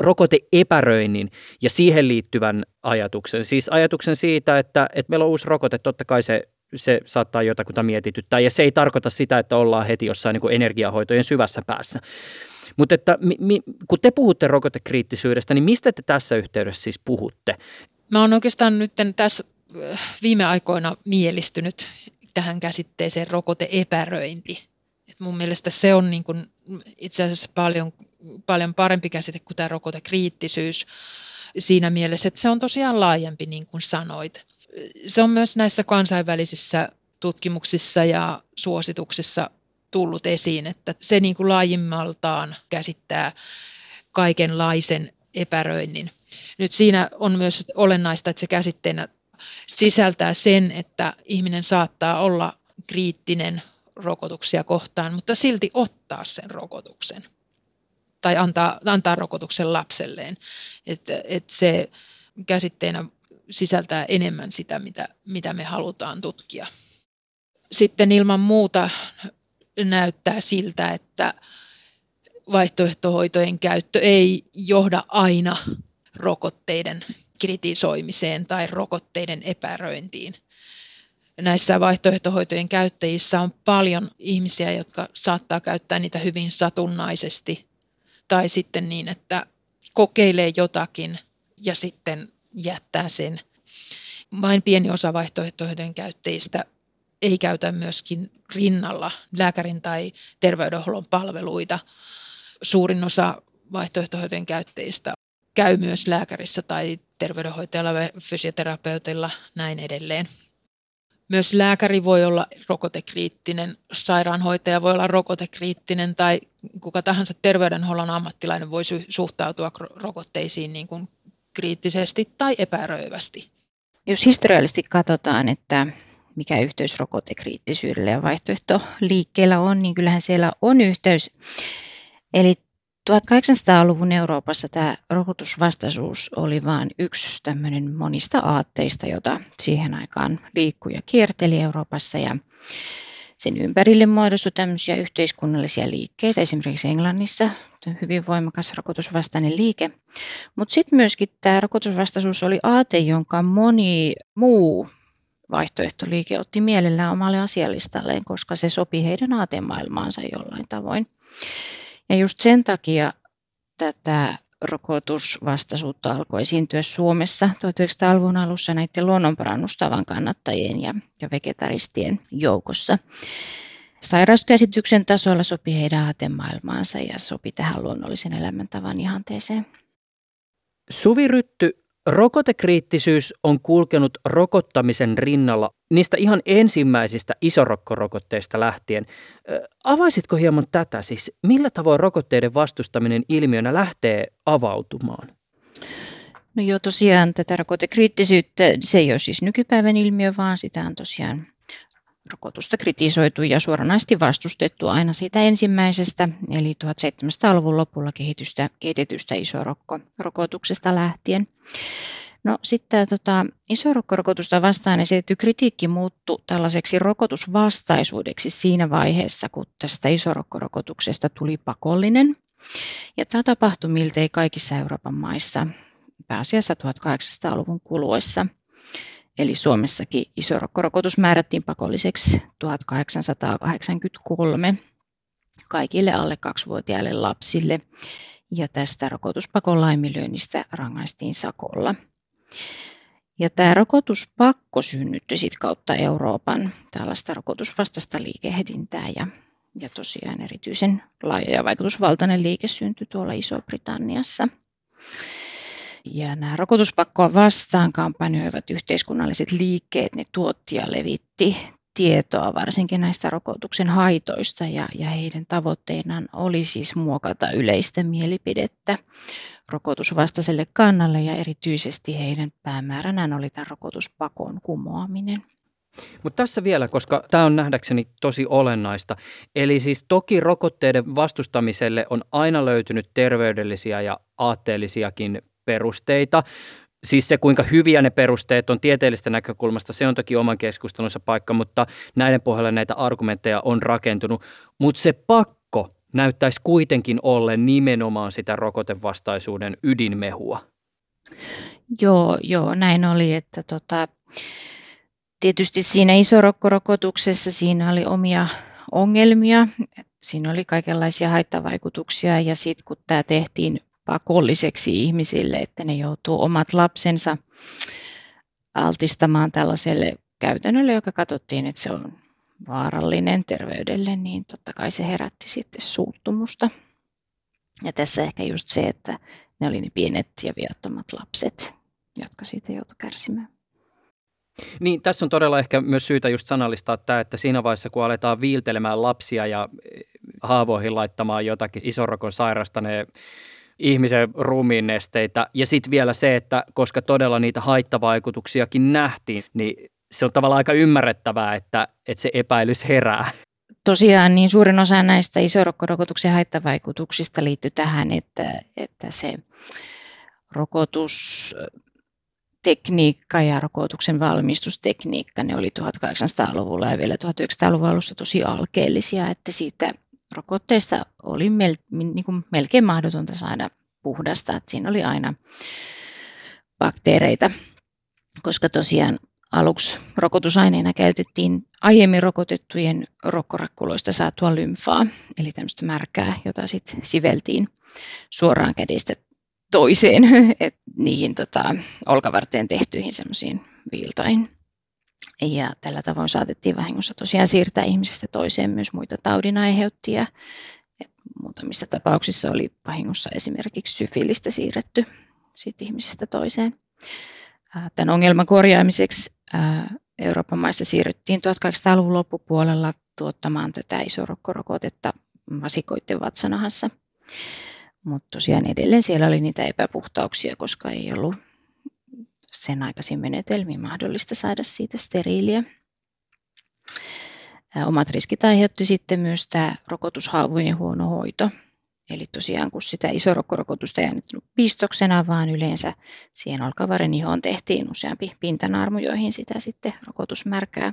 rokoteepäröinnin ja siihen liittyvän ajatuksen. Siis ajatuksen siitä, että, että meillä on uusi rokote, totta kai se se saattaa jotakuta mietityttää. Ja se ei tarkoita sitä, että ollaan heti jossain niin energiahoitojen syvässä päässä. Mutta että mi, kun te puhutte rokotekriittisyydestä, niin mistä te tässä yhteydessä siis puhutte? Mä oon oikeastaan nyt tässä äh, viime aikoina mielistynyt tähän käsitteeseen rokoteepäröinti. Et mun mielestä se on niin kuin itse asiassa paljon, paljon parempi käsite kuin tämä rokotekriittisyys siinä mielessä, että se on tosiaan laajempi, niin kuin sanoit. Se on myös näissä kansainvälisissä tutkimuksissa ja suosituksissa tullut esiin, että se niin kuin laajimmaltaan käsittää kaikenlaisen epäröinnin. Nyt siinä on myös olennaista, että se käsitteenä sisältää sen, että ihminen saattaa olla kriittinen rokotuksia kohtaan, mutta silti ottaa sen rokotuksen tai antaa, antaa rokotuksen lapselleen. Että et se käsitteenä sisältää enemmän sitä, mitä, mitä me halutaan tutkia. Sitten ilman muuta näyttää siltä, että vaihtoehtohoitojen käyttö ei johda aina rokotteiden kritisoimiseen tai rokotteiden epäröintiin. Näissä vaihtoehtohoitojen käyttäjissä on paljon ihmisiä, jotka saattaa käyttää niitä hyvin satunnaisesti tai sitten niin, että kokeilee jotakin ja sitten jättää sen. Vain pieni osa vaihtoehtohoitojen käyttäjistä ei käytä myöskin rinnalla lääkärin tai terveydenhuollon palveluita. Suurin osa vaihtoehtohoitojen käyttäjistä käy myös lääkärissä tai terveydenhoitajalla, fysioterapeutilla, näin edelleen. Myös lääkäri voi olla rokotekriittinen, sairaanhoitaja voi olla rokotekriittinen tai kuka tahansa terveydenhuollon ammattilainen voi suhtautua rokotteisiin niin kuin kriittisesti tai epäröivästi. Jos historiallisesti katsotaan, että mikä yhteys rokotekriittisyydellä ja vaihtoehtoliikkeellä on, niin kyllähän siellä on yhteys. Eli 1800-luvun Euroopassa tämä rokotusvastaisuus oli vain yksi tämmöinen monista aatteista, jota siihen aikaan liikkui ja kierteli Euroopassa ja sen ympärille muodostui tämmöisiä yhteiskunnallisia liikkeitä, esimerkiksi Englannissa hyvin voimakas rokotusvastainen liike. Mutta sitten myöskin tämä rokotusvastaisuus oli aate, jonka moni muu vaihtoehtoliike otti mielellään omalle asialistalleen, koska se sopi heidän aatemaailmaansa jollain tavoin. Ja just sen takia tätä rokotusvastaisuutta alkoi esiintyä Suomessa 1900-luvun alussa näiden luonnonparannustavan kannattajien ja, ja vegetaristien joukossa. Sairauskäsityksen tasolla sopi heidän aatemaailmaansa ja sopi tähän luonnollisen elämäntavan ihanteeseen. Suvi Rytty, Rokotekriittisyys on kulkenut rokottamisen rinnalla niistä ihan ensimmäisistä isorokkorokotteista lähtien. Avaisitko hieman tätä, siis millä tavoin rokotteiden vastustaminen ilmiönä lähtee avautumaan? No joo, tosiaan tätä rokotekriittisyyttä, se ei ole siis nykypäivän ilmiö, vaan sitä on tosiaan rokotusta kritisoitu ja suoranaisesti vastustettu aina siitä ensimmäisestä, eli 1700-luvun lopulla kehitystä, kehitetystä isorokkorokotuksesta lähtien. No sitten tota, isorokkorokotusta vastaan esitetty kritiikki muuttui tällaiseksi rokotusvastaisuudeksi siinä vaiheessa, kun tästä isorokkorokotuksesta tuli pakollinen. Ja tämä tapahtui miltei kaikissa Euroopan maissa pääasiassa 1800-luvun kuluessa – Eli Suomessakin isorokkorokotus määrättiin pakolliseksi 1883 kaikille alle kaksivuotiaille lapsille ja tästä rokotuspakon laiminlyönnistä rangaistiin sakolla. Ja tämä rokotuspakko synnytti sitten kautta Euroopan tällaista rokotusvastasta liikehdintää ja, ja tosiaan erityisen laaja ja vaikutusvaltainen liike syntyi tuolla Iso-Britanniassa. Ja nämä rokotuspakkoa vastaan kampanjoivat yhteiskunnalliset liikkeet, ne tuotti ja levitti tietoa varsinkin näistä rokotuksen haitoista ja, ja heidän tavoitteenaan oli siis muokata yleistä mielipidettä rokotusvastaiselle kannalle ja erityisesti heidän päämääränään oli tämän rokotuspakon kumoaminen. Mutta tässä vielä, koska tämä on nähdäkseni tosi olennaista. Eli siis toki rokotteiden vastustamiselle on aina löytynyt terveydellisiä ja aatteellisiakin perusteita. Siis se, kuinka hyviä ne perusteet on tieteellisestä näkökulmasta, se on toki oman keskustelunsa paikka, mutta näiden pohjalle näitä argumentteja on rakentunut. Mutta se pakko näyttäisi kuitenkin ollen nimenomaan sitä rokotevastaisuuden ydinmehua. Joo, joo näin oli, että tota, tietysti siinä isorokkorokotuksessa siinä oli omia ongelmia. Siinä oli kaikenlaisia haittavaikutuksia ja sitten kun tämä tehtiin pakolliseksi ihmisille, että ne joutuu omat lapsensa altistamaan tällaiselle käytännölle, joka katsottiin, että se on vaarallinen terveydelle, niin totta kai se herätti sitten suuttumusta. Ja tässä ehkä just se, että ne oli ne pienet ja viattomat lapset, jotka siitä joutui kärsimään. Niin, tässä on todella ehkä myös syytä just sanallistaa tämä, että siinä vaiheessa, kun aletaan viiltelemään lapsia ja eh, haavoihin laittamaan jotakin isorokon sairastaneen ihmisen ruumiin nesteitä. Ja sitten vielä se, että koska todella niitä haittavaikutuksiakin nähtiin, niin se on tavallaan aika ymmärrettävää, että, että se epäilys herää. Tosiaan niin suurin osa näistä isorokkorokotuksen haittavaikutuksista liittyy tähän, että, että se rokotustekniikka ja rokotuksen valmistustekniikka, ne oli 1800-luvulla ja vielä 1900-luvun alussa tosi alkeellisia, että siitä rokotteista oli mel, niin kuin melkein mahdotonta saada puhdasta, että siinä oli aina bakteereita, koska tosiaan aluksi rokotusaineena käytettiin aiemmin rokotettujen rokkorakkuloista saatua lymfaa, eli tämmöistä märkää, jota sitten siveltiin suoraan kädestä toiseen, että niihin tota, olkavarteen tehtyihin semmoisiin viiltoihin. Ja tällä tavoin saatettiin vahingossa tosiaan siirtää ihmisestä toiseen myös muita taudin aiheuttia. Muutamissa tapauksissa oli vahingossa esimerkiksi syfilistä siirretty sit ihmisestä toiseen. Tämän ongelman korjaamiseksi Euroopan maissa siirryttiin 1800-luvun loppupuolella tuottamaan tätä isorokkorokotetta vasikoiden vatsanahassa. Mutta tosiaan edelleen siellä oli niitä epäpuhtauksia, koska ei ollut sen aikaisin menetelmiin mahdollista saada siitä steriiliä. Omat riskit aiheutti sitten myös tämä rokotushaavojen huono hoito. Eli tosiaan kun sitä isorokkorokotusta ei annettu pistoksena, vaan yleensä siihen olkavaren ihoon tehtiin useampi pintanarmu, joihin sitä sitten rokotusmärkää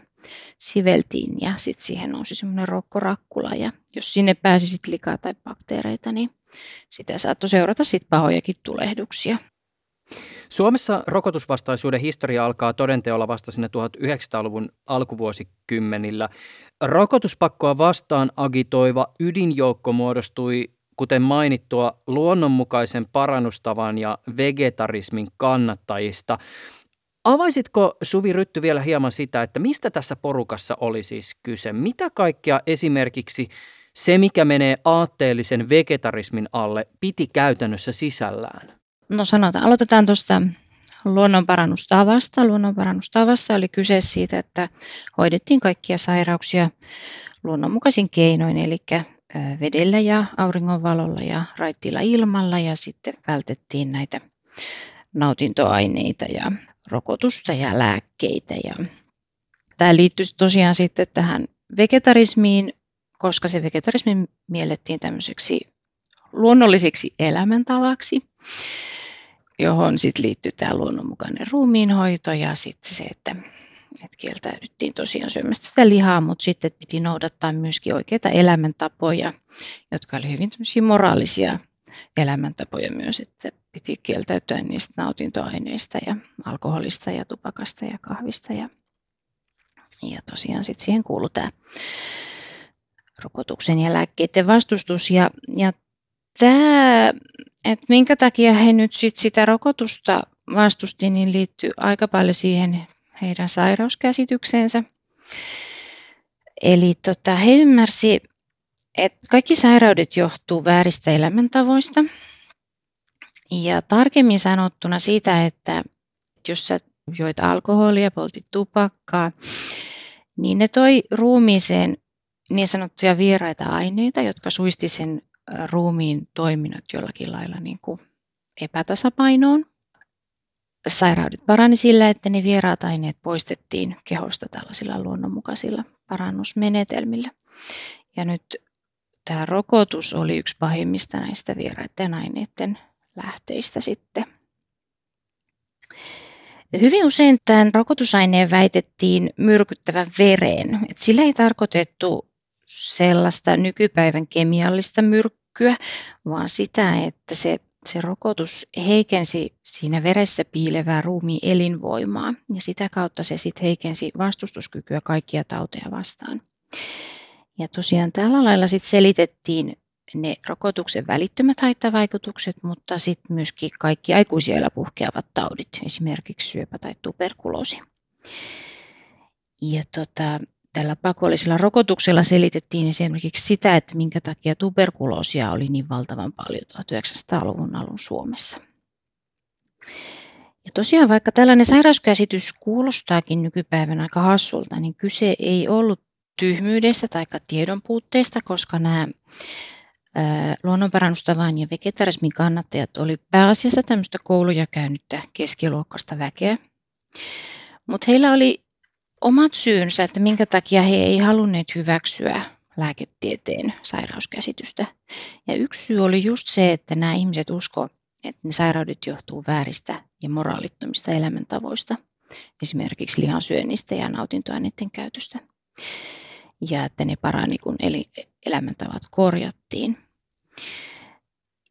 siveltiin ja sitten siihen nousi semmoinen rokkorakkula ja jos sinne pääsi sitten likaa tai bakteereita, niin sitä saattoi seurata sitten pahojakin tulehduksia. Suomessa rokotusvastaisuuden historia alkaa todenteolla vasta sinne 1900-luvun alkuvuosikymmenillä. Rokotuspakkoa vastaan agitoiva ydinjoukko muodostui, kuten mainittua, luonnonmukaisen parannustavan ja vegetarismin kannattajista. Avaisitko Suvi Rytty vielä hieman sitä, että mistä tässä porukassa oli siis kyse? Mitä kaikkea esimerkiksi se, mikä menee aatteellisen vegetarismin alle, piti käytännössä sisällään? No sanotaan, aloitetaan tuosta luonnonparannustavasta. Luonnonparannustavassa oli kyse siitä, että hoidettiin kaikkia sairauksia luonnonmukaisin keinoin, eli vedellä ja auringonvalolla ja raittiilla ilmalla ja sitten vältettiin näitä nautintoaineita ja rokotusta ja lääkkeitä. Ja tämä liittyy tosiaan sitten tähän vegetarismiin, koska se vegetarismi miellettiin tämmöiseksi luonnolliseksi elämäntavaksi johon sitten liittyy tämä luonnonmukainen ruumiinhoito ja sitten se, että, että kieltäydyttiin tosiaan syömästä sitä lihaa, mutta sitten piti noudattaa myöskin oikeita elämäntapoja, jotka oli hyvin moraalisia elämäntapoja myös, että piti kieltäytyä niistä nautintoaineista ja alkoholista ja tupakasta ja kahvista ja, ja tosiaan sitten siihen kuuluu tämä rokotuksen ja lääkkeiden vastustus. Ja, ja tämä että minkä takia he nyt sit sitä rokotusta vastusti, niin liittyy aika paljon siihen heidän sairauskäsitykseensä. Eli tota, he ymmärsi, että kaikki sairaudet johtuu vääristä elämäntavoista. Ja tarkemmin sanottuna sitä, että jos sä joit alkoholia, poltit tupakkaa, niin ne toi ruumiiseen niin sanottuja vieraita aineita, jotka suisti sen ruumiin toiminnot jollakin lailla niin kuin epätasapainoon. Sairaudet parani sillä, että ne vieraat aineet poistettiin kehosta tällaisilla luonnonmukaisilla parannusmenetelmillä. Ja nyt tämä rokotus oli yksi pahimmista näistä vieraiden aineiden lähteistä sitten. Hyvin usein tämän rokotusaineen väitettiin myrkyttävän vereen. Et sillä ei tarkoitettu sellaista nykypäivän kemiallista myrkkyä, vaan sitä, että se, se rokotus heikensi siinä veressä piilevää ruumiin elinvoimaa ja sitä kautta se sitten heikensi vastustuskykyä kaikkia tauteja vastaan. Ja tosiaan tällä lailla sitten selitettiin ne rokotuksen välittömät haittavaikutukset, mutta sitten myöskin kaikki aikuisilla puhkeavat taudit, esimerkiksi syöpä tai tuberkuloosi. Ja tota, tällä pakollisella rokotuksella selitettiin esimerkiksi sitä, että minkä takia tuberkuloosia oli niin valtavan paljon 1900-luvun alun Suomessa. Ja tosiaan vaikka tällainen sairauskäsitys kuulostaakin nykypäivänä aika hassulta, niin kyse ei ollut tyhmyydestä tai tiedon puutteesta, koska nämä luonnonparannustavan ja vegetarismin kannattajat oli pääasiassa tämmöistä kouluja käynyttä keskiluokkaista väkeä. Mutta heillä oli omat syynsä, että minkä takia he ei halunneet hyväksyä lääketieteen sairauskäsitystä. Ja yksi syy oli just se, että nämä ihmiset usko, että ne sairaudet johtuu vääristä ja moraalittomista elämäntavoista, esimerkiksi lihansyönnistä ja nautintoaineiden käytöstä. Ja että ne parani, kun eli elämäntavat korjattiin.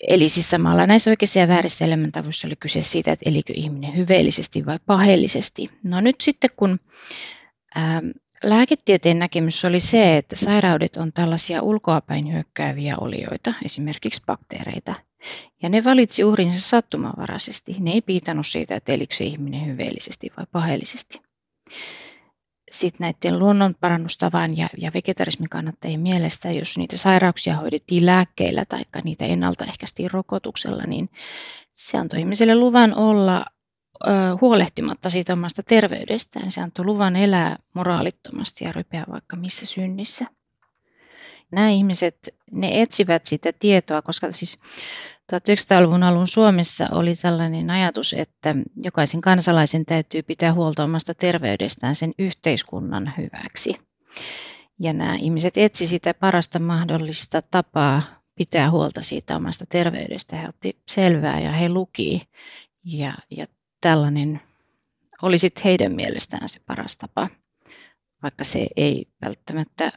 Eli siis samalla näissä oikeissa ja väärissä elämäntavoissa oli kyse siitä, että elikö ihminen hyveellisesti vai paheellisesti. No nyt sitten kun lääketieteen näkemys oli se, että sairaudet on tällaisia ulkoapäin hyökkääviä olioita, esimerkiksi bakteereita. Ja ne valitsi uhrinsa sattumanvaraisesti. Ne ei piitannut siitä, että elikö se ihminen hyveellisesti vai paheellisesti sitten näiden luonnonparannustavan ja, ja vegetarismin kannattajien mielestä, jos niitä sairauksia hoidettiin lääkkeillä tai niitä ennaltaehkäistiin rokotuksella, niin se antoi ihmiselle luvan olla huolehtimatta siitä omasta terveydestään. Se antoi luvan elää moraalittomasti ja rypeä vaikka missä synnissä. Nämä ihmiset, ne etsivät sitä tietoa, koska siis 1900-luvun alun Suomessa oli tällainen ajatus, että jokaisen kansalaisen täytyy pitää huolta omasta terveydestään sen yhteiskunnan hyväksi. Ja nämä ihmiset etsi sitä parasta mahdollista tapaa pitää huolta siitä omasta terveydestä. He otti selvää ja he luki. Ja, ja tällainen oli sitten heidän mielestään se paras tapa, vaikka se ei välttämättä,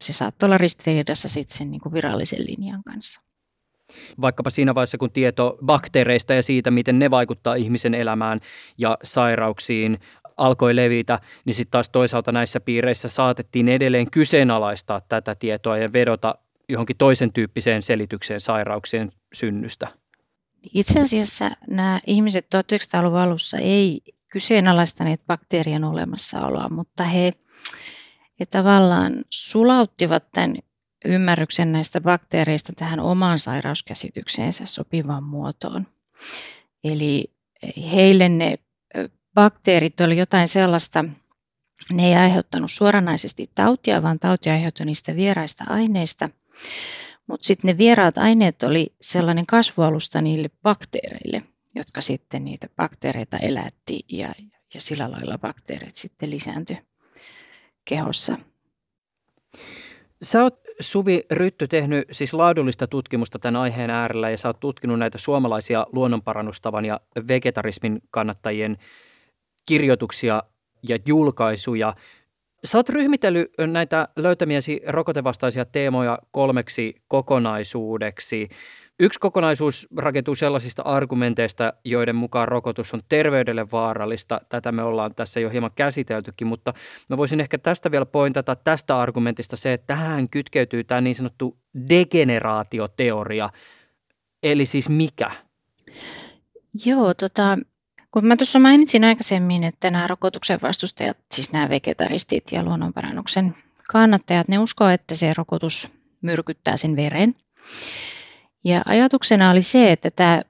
se saattoi olla ristiriidassa sitten sen niin kuin virallisen linjan kanssa vaikkapa siinä vaiheessa, kun tieto bakteereista ja siitä, miten ne vaikuttaa ihmisen elämään ja sairauksiin alkoi levitä, niin sitten taas toisaalta näissä piireissä saatettiin edelleen kyseenalaistaa tätä tietoa ja vedota johonkin toisen tyyppiseen selitykseen sairauksien synnystä. Itse asiassa nämä ihmiset 1900-luvun alussa ei kyseenalaistaneet bakteerien olemassaoloa, mutta he, he tavallaan sulauttivat tämän ymmärryksen näistä bakteereista tähän omaan sairauskäsitykseensä sopivaan muotoon. Eli heille ne bakteerit oli jotain sellaista, ne ei aiheuttanut suoranaisesti tautia, vaan tautia aiheutui niistä vieraista aineista. Mutta sitten ne vieraat aineet oli sellainen kasvualusta niille bakteereille, jotka sitten niitä bakteereita elätti ja, ja sillä lailla bakteerit sitten lisääntyi kehossa. Sä oot Suvi Rytty tehnyt siis laadullista tutkimusta tämän aiheen äärellä ja sä oot tutkinut näitä suomalaisia luonnonparannustavan ja vegetarismin kannattajien kirjoituksia ja julkaisuja. Sä oot ryhmitellyt näitä löytämiäsi rokotevastaisia teemoja kolmeksi kokonaisuudeksi. Yksi kokonaisuus rakentuu sellaisista argumenteista, joiden mukaan rokotus on terveydelle vaarallista. Tätä me ollaan tässä jo hieman käsiteltykin, mutta mä voisin ehkä tästä vielä pointata tästä argumentista se, että tähän kytkeytyy tämä niin sanottu degeneraatioteoria. Eli siis mikä? Joo, tota, kun mä tuossa mainitsin aikaisemmin, että nämä rokotuksen vastustajat, siis nämä vegetaristit ja luonnonparannuksen kannattajat, ne uskoo, että se rokotus myrkyttää sen veren. Ja ajatuksena oli se, että tämä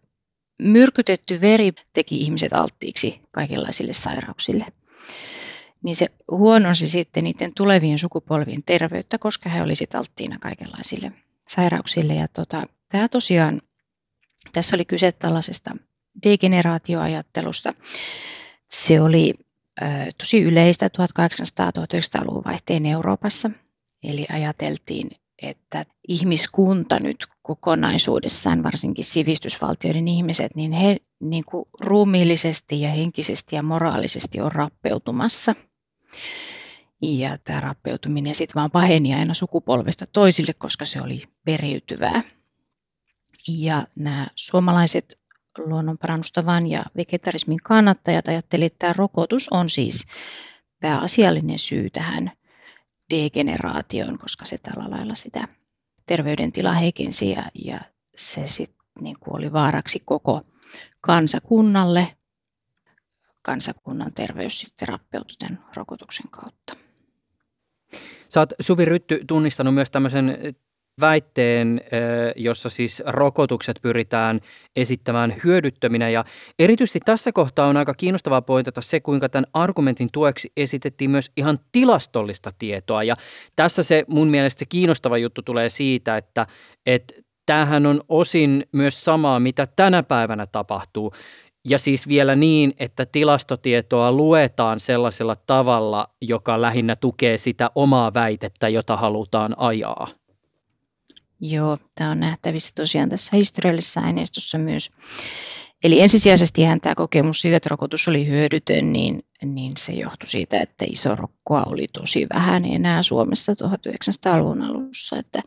myrkytetty veri teki ihmiset alttiiksi kaikenlaisille sairauksille. Niin se huonosi sitten niiden tulevien sukupolvien terveyttä, koska he olisivat alttiina kaikenlaisille sairauksille. Ja tota, tämä tosiaan, tässä oli kyse tällaisesta degeneraatioajattelusta. Se oli tosi yleistä 1800-1900-luvun vaihteen Euroopassa. Eli ajateltiin, että ihmiskunta nyt kokonaisuudessaan, varsinkin sivistysvaltioiden ihmiset, niin he niin kuin ruumiillisesti ja henkisesti ja moraalisesti on rappeutumassa. Ja tämä rappeutuminen sitten vaan paheni aina sukupolvesta toisille, koska se oli periytyvää. Ja nämä suomalaiset luonnonparannustavan ja vegetarismin kannattajat ajattelivat, että tämä rokotus on siis pääasiallinen syy tähän degeneraatioon, koska se tällä lailla sitä terveydentila heikensi ja, ja se sitten niin oli vaaraksi koko kansakunnalle. Kansakunnan terveys sitten rappeutui tämän rokotuksen kautta. Sä oot Suvi Rytty tunnistanut myös tämmöisen väitteen, jossa siis rokotukset pyritään esittämään hyödyttöminä. Ja erityisesti tässä kohtaa on aika kiinnostavaa pointata se, kuinka tämän argumentin tueksi esitettiin myös ihan tilastollista tietoa. Ja tässä se mun mielestä se kiinnostava juttu tulee siitä, että, että tämähän on osin myös samaa, mitä tänä päivänä tapahtuu. Ja siis vielä niin, että tilastotietoa luetaan sellaisella tavalla, joka lähinnä tukee sitä omaa väitettä, jota halutaan ajaa. Joo, tämä on nähtävissä tosiaan tässä historiallisessa aineistossa myös. Eli ensisijaisesti tämä kokemus siitä, että rokotus oli hyödytön, niin, niin se johtui siitä, että iso rokkoa oli tosi vähän enää Suomessa 1900-luvun alussa, että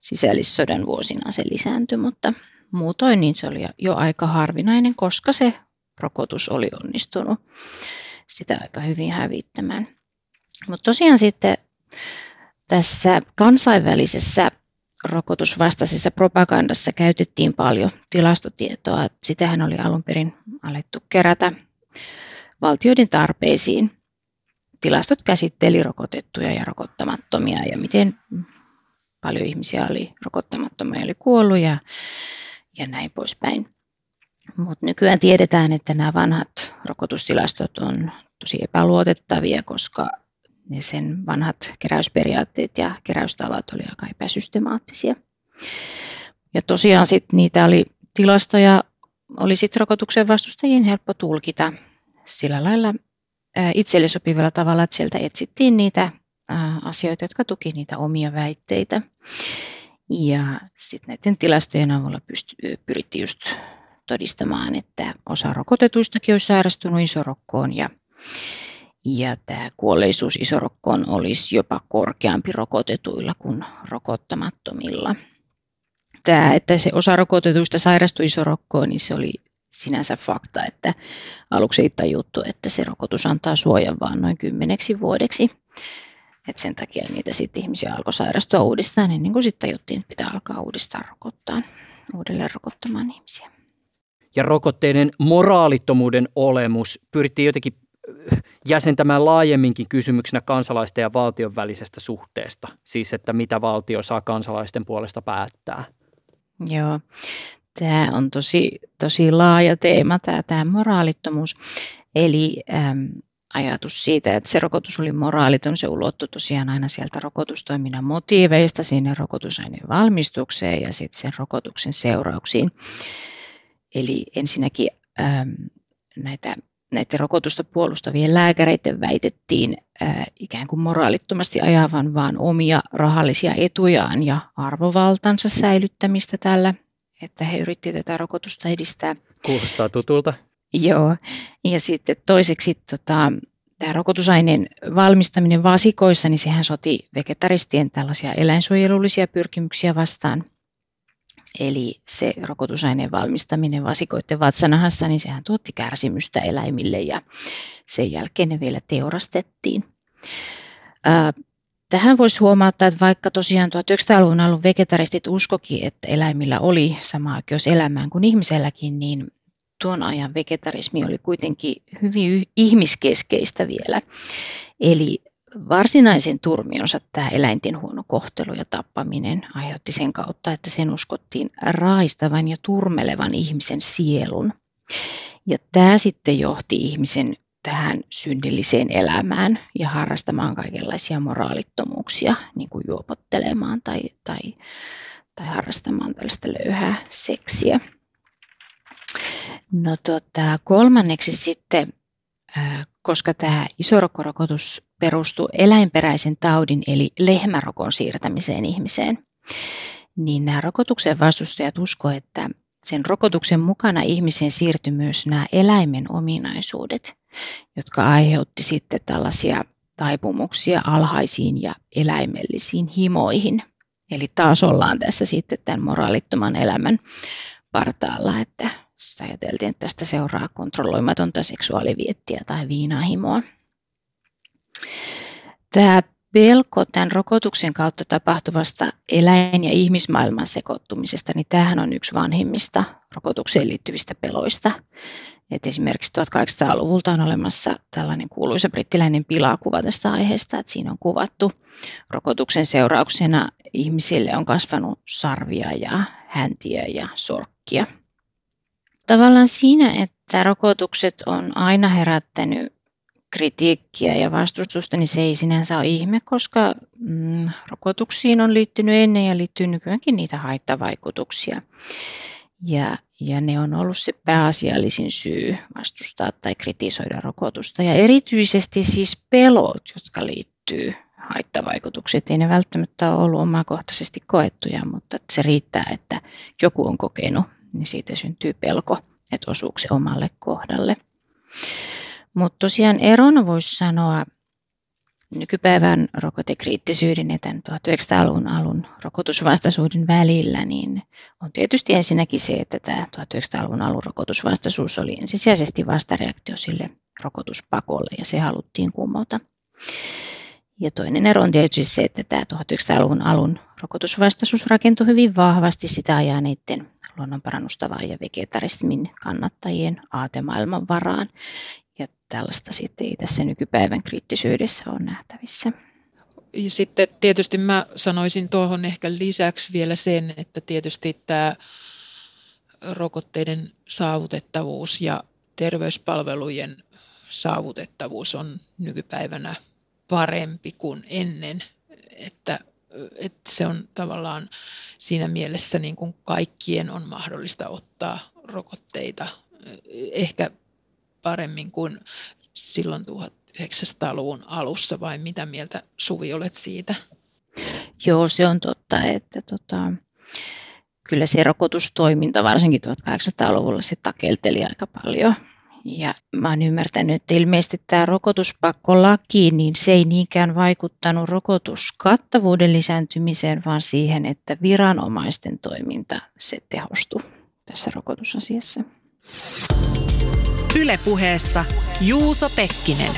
sisällissodan vuosina se lisääntyi, mutta muutoin niin se oli jo aika harvinainen, koska se rokotus oli onnistunut sitä aika hyvin hävittämään. Mutta tosiaan sitten tässä kansainvälisessä rokotusvastaisessa propagandassa käytettiin paljon tilastotietoa. Sitähän oli alun perin alettu kerätä valtioiden tarpeisiin. Tilastot käsitteli rokotettuja ja rokottamattomia ja miten paljon ihmisiä oli rokottamattomia oli kuollut ja, ja näin poispäin. Mutta nykyään tiedetään, että nämä vanhat rokotustilastot on tosi epäluotettavia, koska ne sen vanhat keräysperiaatteet ja keräystavat oli aika epäsystemaattisia. Ja tosiaan sit niitä oli tilastoja, oli sitten rokotuksen vastustajien helppo tulkita sillä lailla itselle sopivalla tavalla, että sieltä etsittiin niitä asioita, jotka tuki niitä omia väitteitä. Ja sitten näiden tilastojen avulla pysty, pyrittiin just todistamaan, että osa rokotetuistakin olisi sairastunut isorokkoon ja ja tämä kuolleisuus isorokkoon olisi jopa korkeampi rokotetuilla kuin rokottamattomilla. Tämä, että se osa rokotetuista sairastui isorokkoon, niin se oli sinänsä fakta, että aluksi ei tajuttu, että se rokotus antaa suojan vain noin kymmeneksi vuodeksi. Et sen takia niitä sitten ihmisiä alkoi sairastua uudestaan, ennen kuin sitten tajuttiin, että pitää alkaa uudestaan rokottaa, uudelleen rokottamaan ihmisiä. Ja rokotteiden moraalittomuuden olemus pyrittiin jotenkin jäsentämään laajemminkin kysymyksenä kansalaisten ja valtion välisestä suhteesta. Siis, että mitä valtio saa kansalaisten puolesta päättää. Joo, tämä on tosi, tosi laaja teema, tämä, tämä moraalittomuus. Eli äm, ajatus siitä, että se rokotus oli moraaliton, se ulottui tosiaan aina sieltä rokotustoiminnan motiiveista sinne rokotusaineen valmistukseen ja sitten sen rokotuksen seurauksiin. Eli ensinnäkin äm, näitä näiden rokotusta puolustavien lääkäreiden väitettiin ää, ikään kuin moraalittomasti ajavan vain omia rahallisia etujaan ja arvovaltansa säilyttämistä tällä, että he yrittivät tätä rokotusta edistää. Kuulostaa tutulta. Joo, ja sitten toiseksi tota, tämä rokotusaineen valmistaminen vasikoissa, niin sehän soti vegetaristien tällaisia eläinsuojelullisia pyrkimyksiä vastaan – Eli se rokotusaineen valmistaminen vasikoiden vatsanahassa, niin sehän tuotti kärsimystä eläimille ja sen jälkeen ne vielä teurastettiin. Tähän voisi huomauttaa, että vaikka tosiaan 1900-luvun alun vegetaristit uskoki, että eläimillä oli sama oikeus elämään kuin ihmiselläkin, niin tuon ajan vegetarismi oli kuitenkin hyvin ihmiskeskeistä vielä. Eli varsinaisen turmionsa tämä eläinten huono kohtelu ja tappaminen aiheutti sen kautta, että sen uskottiin raistavan ja turmelevan ihmisen sielun. Ja tämä sitten johti ihmisen tähän synnilliseen elämään ja harrastamaan kaikenlaisia moraalittomuuksia, niin kuin juopottelemaan tai, tai, tai harrastamaan tällaista löyhää seksiä. No tota, kolmanneksi sitten, koska tämä isorokkorokotus perustuu eläinperäisen taudin eli lehmärokon siirtämiseen ihmiseen, niin nämä rokotuksen vastustajat uskovat, että sen rokotuksen mukana ihmiseen siirtyi myös nämä eläimen ominaisuudet, jotka aiheutti sitten tällaisia taipumuksia alhaisiin ja eläimellisiin himoihin. Eli taas ollaan tässä sitten tämän moraalittoman elämän partaalla, että ajateltiin, että tästä seuraa kontrolloimatonta seksuaaliviettiä tai viinahimoa. Tämä pelko tämän rokotuksen kautta tapahtuvasta eläin- ja ihmismaailman sekoittumisesta, niin tämähän on yksi vanhimmista rokotukseen liittyvistä peloista. Et esimerkiksi 1800-luvulta on olemassa tällainen kuuluisa brittiläinen pilakuva tästä aiheesta, että siinä on kuvattu rokotuksen seurauksena ihmisille on kasvanut sarvia ja häntiä ja sorkkia. Tavallaan siinä, että rokotukset on aina herättänyt kritiikkiä ja vastustusta, niin se ei sinänsä ole ihme, koska mm, rokotuksiin on liittynyt ennen ja liittyy nykyäänkin niitä haittavaikutuksia. Ja, ja ne on ollut se pääasiallisin syy vastustaa tai kritisoida rokotusta. Ja erityisesti siis pelot, jotka liittyy haittavaikutukset. Ei ne välttämättä ole ollut omakohtaisesti koettuja, mutta se riittää, että joku on kokenut, niin siitä syntyy pelko, että osuuko se omalle kohdalle. Mutta tosiaan erona voisi sanoa nykypäivän rokotekriittisyyden ja tämän 1900-luvun alun rokotusvastaisuuden välillä, niin on tietysti ensinnäkin se, että tämä 1900-luvun alun rokotusvastaisuus oli ensisijaisesti vastareaktio sille rokotuspakolle ja se haluttiin kumota. Ja toinen ero on tietysti se, että tämä 1900-luvun alun rokotusvastaisuus rakentui hyvin vahvasti sitä ajaneiden luonnonparannustavan ja vegetarismin kannattajien aatemaailman varaan. Ja tällaista sitten ei tässä nykypäivän kriittisyydessä ole nähtävissä. Ja sitten tietysti mä sanoisin tuohon ehkä lisäksi vielä sen, että tietysti tämä rokotteiden saavutettavuus ja terveyspalvelujen saavutettavuus on nykypäivänä parempi kuin ennen, että, että se on tavallaan siinä mielessä niin kuin kaikkien on mahdollista ottaa rokotteita ehkä paremmin kuin silloin 1900-luvun alussa, vai mitä mieltä Suvi olet siitä? Joo, se on totta, että tota, kyllä se rokotustoiminta varsinkin 1800-luvulla se takelteli aika paljon ja mä oon ymmärtänyt, että ilmeisesti tämä rokotuspakkolaki, niin se ei niinkään vaikuttanut rokotuskattavuuden lisääntymiseen, vaan siihen, että viranomaisten toiminta se tehostui tässä rokotusasiassa. Ylepuheessa Juuso Pekkinen.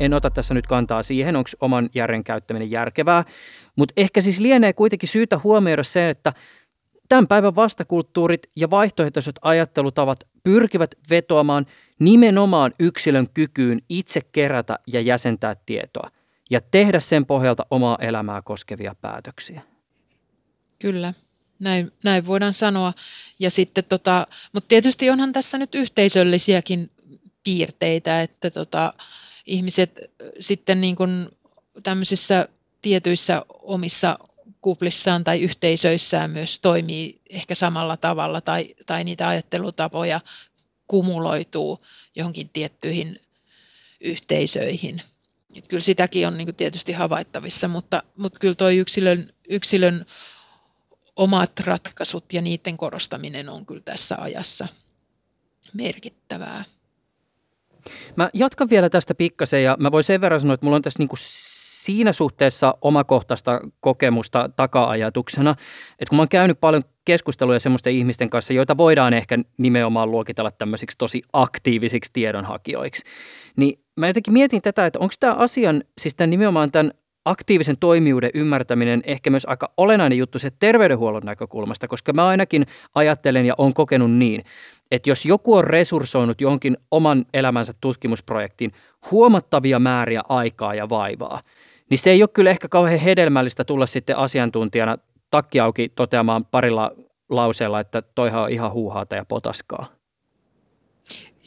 En ota tässä nyt kantaa siihen, onko oman järjen käyttäminen järkevää, mutta ehkä siis lienee kuitenkin syytä huomioida se, että Tämän päivän vastakulttuurit ja vaihtoehtoiset ajattelutavat pyrkivät vetoamaan nimenomaan yksilön kykyyn itse kerätä ja jäsentää tietoa ja tehdä sen pohjalta omaa elämää koskevia päätöksiä. Kyllä, näin, näin voidaan sanoa. Ja sitten tota, mutta tietysti onhan tässä nyt yhteisöllisiäkin piirteitä, että tota, ihmiset sitten niin kuin tämmöisissä tietyissä omissa kuplissaan tai yhteisöissään myös toimii ehkä samalla tavalla tai, tai niitä ajattelutapoja kumuloituu johonkin tiettyihin yhteisöihin. Et kyllä sitäkin on niin tietysti havaittavissa, mutta, mutta kyllä tuo yksilön, yksilön omat ratkaisut ja niiden korostaminen on kyllä tässä ajassa merkittävää. Mä jatkan vielä tästä pikkasen ja mä voin sen verran sanoa, että mulla on tässä niin siinä suhteessa omakohtaista kokemusta taka-ajatuksena, että kun mä oon käynyt paljon keskusteluja semmoisten ihmisten kanssa, joita voidaan ehkä nimenomaan luokitella tämmöisiksi tosi aktiivisiksi tiedonhakijoiksi, niin mä jotenkin mietin tätä, että onko tämä asian, siis tämän nimenomaan tämän aktiivisen toimijuuden ymmärtäminen ehkä myös aika olennainen juttu se terveydenhuollon näkökulmasta, koska mä ainakin ajattelen ja on kokenut niin, että jos joku on resurssoinut johonkin oman elämänsä tutkimusprojektiin huomattavia määriä aikaa ja vaivaa, niin se ei ole kyllä ehkä kauhean hedelmällistä tulla sitten asiantuntijana takki auki toteamaan parilla lauseella, että toihan on ihan huuhaata ja potaskaa.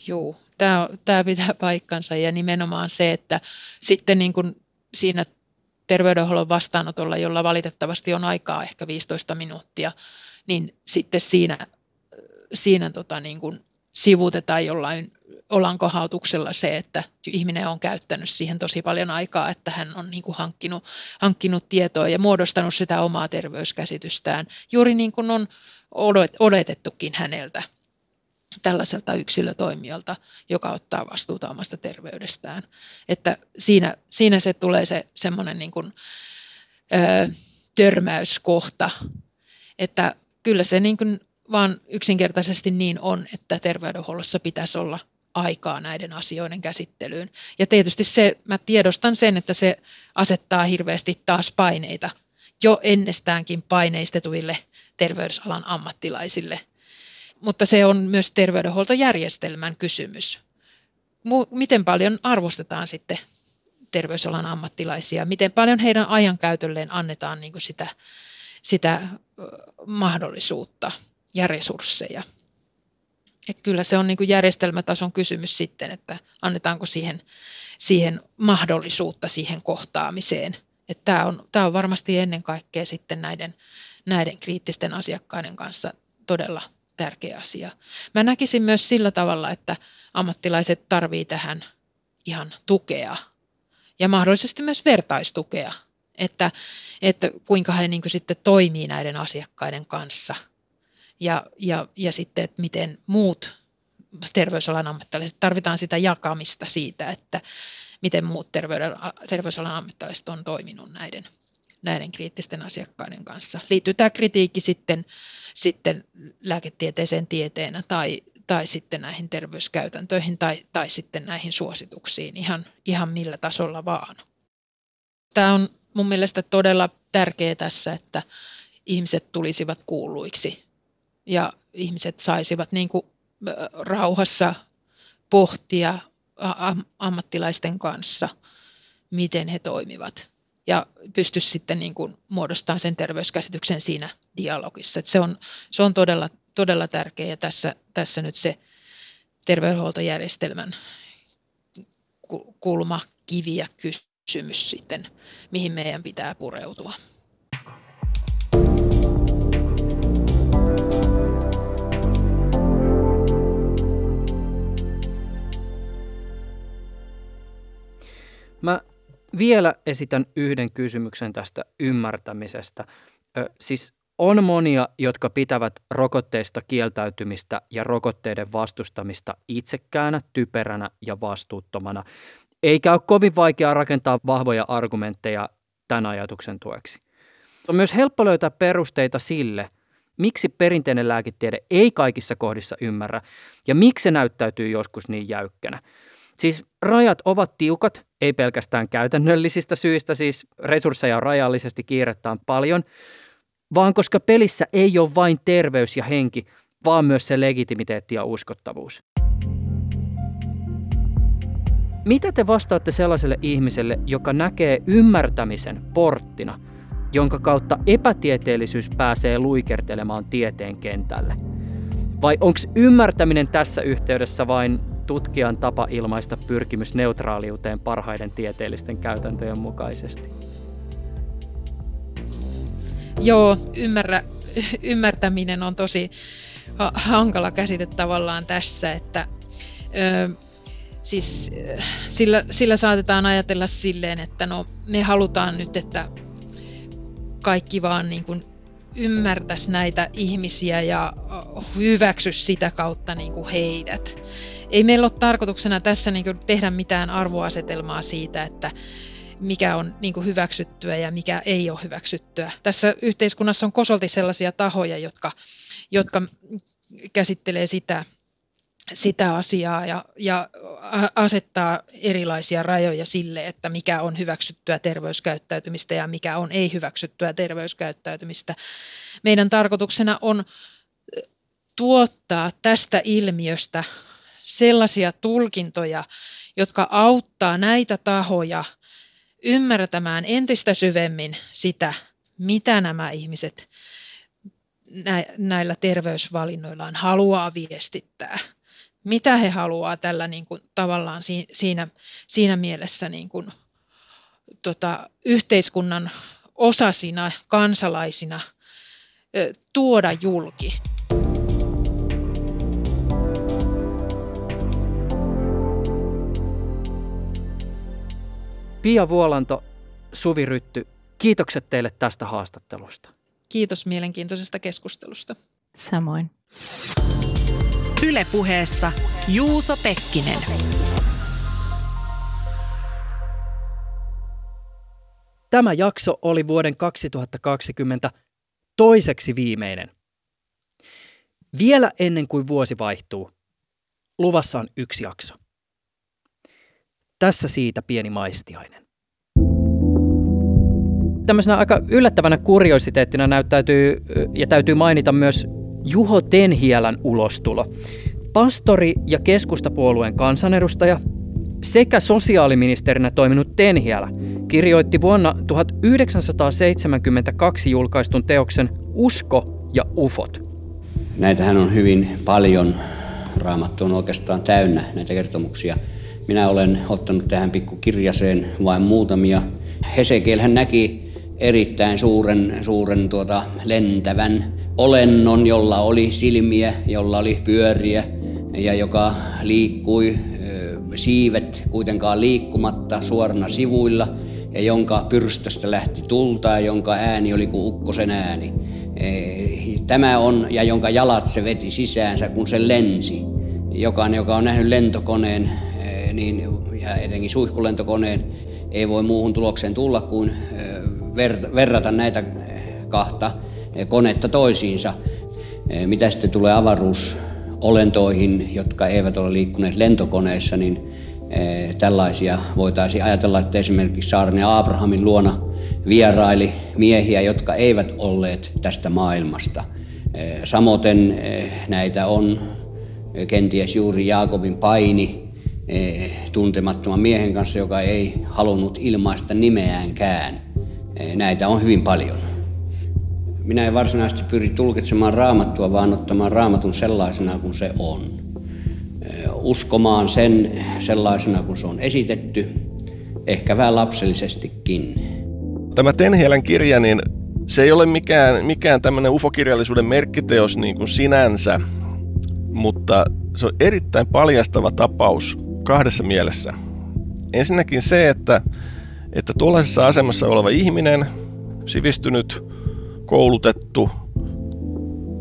Joo, tämä, tämä pitää paikkansa ja nimenomaan se, että sitten niin kuin siinä terveydenhuollon vastaanotolla, jolla valitettavasti on aikaa ehkä 15 minuuttia, niin sitten siinä, siinä tota niin kuin sivutetaan jollain olankohautuksella se, että ihminen on käyttänyt siihen tosi paljon aikaa, että hän on niin kuin hankkinut, hankkinut tietoa ja muodostanut sitä omaa terveyskäsitystään juuri niin kuin on odotettukin häneltä tällaiselta yksilötoimijalta, joka ottaa vastuuta omasta terveydestään. Että siinä, siinä se tulee se semmoinen niin kuin, ö, törmäyskohta, että kyllä se niin kuin vaan yksinkertaisesti niin on, että terveydenhuollossa pitäisi olla aikaa näiden asioiden käsittelyyn. Ja tietysti se, mä tiedostan sen, että se asettaa hirveästi taas paineita jo ennestäänkin paineistetuille terveysalan ammattilaisille. mutta se on myös terveydenhuoltojärjestelmän kysymys. Miten paljon arvostetaan sitten terveysalan ammattilaisia, miten paljon heidän ajankäytölleen annetaan niin sitä, sitä mahdollisuutta ja resursseja. Et kyllä se on niin kuin järjestelmätason kysymys sitten, että annetaanko siihen, siihen mahdollisuutta siihen kohtaamiseen. Tämä on, tämä on varmasti ennen kaikkea sitten näiden, näiden kriittisten asiakkaiden kanssa todella tärkeä asia. Mä näkisin myös sillä tavalla, että ammattilaiset tarvii tähän ihan tukea ja mahdollisesti myös vertaistukea, että, että kuinka he niin sitten toimii näiden asiakkaiden kanssa ja, ja, ja sitten, että miten muut terveysalan ammattilaiset, tarvitaan sitä jakamista siitä, että miten muut terveysalan ammattilaiset on toiminut näiden, näiden kriittisten asiakkaiden kanssa. Liittyy tämä kritiikki sitten, sitten lääketieteeseen tieteenä tai, tai sitten näihin terveyskäytäntöihin tai, tai sitten näihin suosituksiin ihan, ihan millä tasolla vaan. Tämä on mun mielestä todella tärkeää tässä, että ihmiset tulisivat kuulluiksi ja ihmiset saisivat niin kuin rauhassa pohtia ammattilaisten kanssa, miten he toimivat ja pysty sitten niin kuin muodostamaan sen terveyskäsityksen siinä dialogissa. Se on, se on todella, todella tärkeä ja tässä, tässä nyt se terveydenhuoltojärjestelmän kulma, kivi ja kysymys sitten, mihin meidän pitää pureutua. Mä vielä esitän yhden kysymyksen tästä ymmärtämisestä. Ö, siis on monia, jotka pitävät rokotteista kieltäytymistä ja rokotteiden vastustamista itsekkäänä, typeränä ja vastuuttomana. Eikä ole kovin vaikeaa rakentaa vahvoja argumentteja tämän ajatuksen tueksi. On myös helppo löytää perusteita sille, miksi perinteinen lääketiede ei kaikissa kohdissa ymmärrä ja miksi se näyttäytyy joskus niin jäykkänä. Siis rajat ovat tiukat, ei pelkästään käytännöllisistä syistä, siis resursseja on rajallisesti, kiirettä on paljon, vaan koska pelissä ei ole vain terveys ja henki, vaan myös se legitimiteetti ja uskottavuus. Mitä te vastaatte sellaiselle ihmiselle, joka näkee ymmärtämisen porttina, jonka kautta epätieteellisyys pääsee luikertelemaan tieteen kentälle? Vai onko ymmärtäminen tässä yhteydessä vain tutkijan tapa ilmaista pyrkimys neutraaliuteen parhaiden tieteellisten käytäntöjen mukaisesti? Joo, ymmärrä, ymmärtäminen on tosi hankala käsite tavallaan tässä, että ö, siis sillä, sillä saatetaan ajatella silleen, että no me halutaan nyt, että kaikki vaan niin kuin ymmärtäisi näitä ihmisiä ja hyväksy sitä kautta niin kuin heidät ei meillä ole tarkoituksena tässä niin tehdä mitään arvoasetelmaa siitä, että mikä on niin hyväksyttyä ja mikä ei ole hyväksyttyä. Tässä yhteiskunnassa on kosolti sellaisia tahoja, jotka, jotka käsittelee sitä, sitä asiaa ja, ja asettaa erilaisia rajoja sille, että mikä on hyväksyttyä terveyskäyttäytymistä ja mikä on ei hyväksyttyä terveyskäyttäytymistä. Meidän tarkoituksena on tuottaa tästä ilmiöstä sellaisia tulkintoja, jotka auttaa näitä tahoja ymmärtämään entistä syvemmin sitä, mitä nämä ihmiset näillä terveysvalinnoillaan haluaa viestittää. Mitä he haluaa tällä niin kuin, tavallaan siinä, siinä mielessä niin kuin, tota, yhteiskunnan osasina, kansalaisina tuoda julki. Pia Vuolanto, Suvi Rytty, kiitokset teille tästä haastattelusta. Kiitos mielenkiintoisesta keskustelusta. Samoin. Ylepuheessa Juuso Pekkinen. Tämä jakso oli vuoden 2020 toiseksi viimeinen. Vielä ennen kuin vuosi vaihtuu, luvassa on yksi jakso. Tässä siitä pieni maistiainen. Tämmöisenä aika yllättävänä kuriositeettina näyttäytyy ja täytyy mainita myös Juho Tenhielän ulostulo. Pastori ja keskustapuolueen kansanedustaja sekä sosiaaliministerinä toiminut Tenhielä kirjoitti vuonna 1972 julkaistun teoksen Usko ja ufot. Näitähän on hyvin paljon. Raamattu on oikeastaan täynnä näitä kertomuksia. Minä olen ottanut tähän pikkukirjaseen vain muutamia. Hesekiel hän näki erittäin suuren, suuren tuota, lentävän olennon, jolla oli silmiä, jolla oli pyöriä ja joka liikkui siivet kuitenkaan liikkumatta suorana sivuilla ja jonka pyrstöstä lähti tulta ja jonka ääni oli kuin ukkosen ääni. Tämä on, ja jonka jalat se veti sisäänsä, kun se lensi. Jokainen, joka on nähnyt lentokoneen, niin, ja etenkin suihkulentokoneen, ei voi muuhun tulokseen tulla kuin verrata näitä kahta konetta toisiinsa. Mitä sitten tulee avaruusolentoihin, jotka eivät ole liikkuneet lentokoneessa, niin tällaisia voitaisiin ajatella, että esimerkiksi Saarne Abrahamin luona vieraili miehiä, jotka eivät olleet tästä maailmasta. Samoin näitä on kenties juuri Jaakobin paini tuntemattoman miehen kanssa, joka ei halunnut ilmaista nimeäänkään. Näitä on hyvin paljon. Minä en varsinaisesti pyri tulkitsemaan raamattua, vaan ottamaan raamatun sellaisena kuin se on. Uskomaan sen sellaisena kuin se on esitetty, ehkä vähän lapsellisestikin. Tämä Tenhielän kirja, niin se ei ole mikään, mikään tämmöinen ufokirjallisuuden merkkiteos niin kuin sinänsä, mutta se on erittäin paljastava tapaus kahdessa mielessä. Ensinnäkin se, että, että tuollaisessa asemassa oleva ihminen, sivistynyt, koulutettu,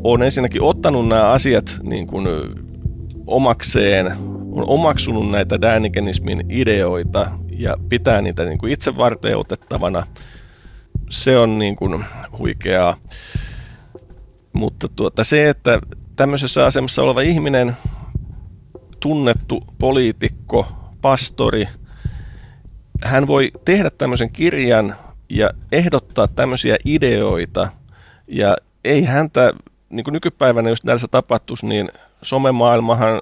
on ensinnäkin ottanut nämä asiat niin kuin omakseen, on omaksunut näitä Dänikenismin ideoita ja pitää niitä niin kuin itse varten otettavana. Se on niin kuin huikeaa. Mutta tuota, se, että tämmöisessä asemassa oleva ihminen, tunnettu poliitikko, pastori, hän voi tehdä tämmöisen kirjan ja ehdottaa tämmöisiä ideoita. Ja ei häntä, niin kuin nykypäivänä jos näissä tapahtuisi, niin somemaailmahan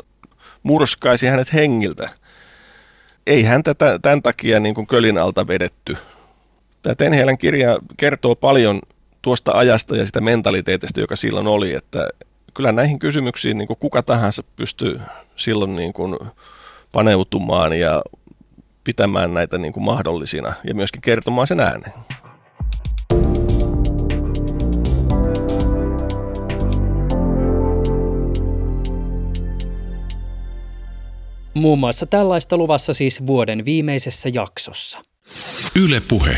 murskaisi hänet hengiltä. Ei häntä tämän takia niin kuin kölin alta vedetty. Tämä Tenhielän kirja kertoo paljon tuosta ajasta ja sitä mentaliteetistä, joka silloin oli, että kyllä näihin kysymyksiin niin kuin kuka tahansa pystyy silloin niin kuin paneutumaan ja pitämään näitä niin kuin mahdollisina ja myöskin kertomaan sen ääneen. Muun muassa tällaista luvassa siis vuoden viimeisessä jaksossa. Yle Puhe.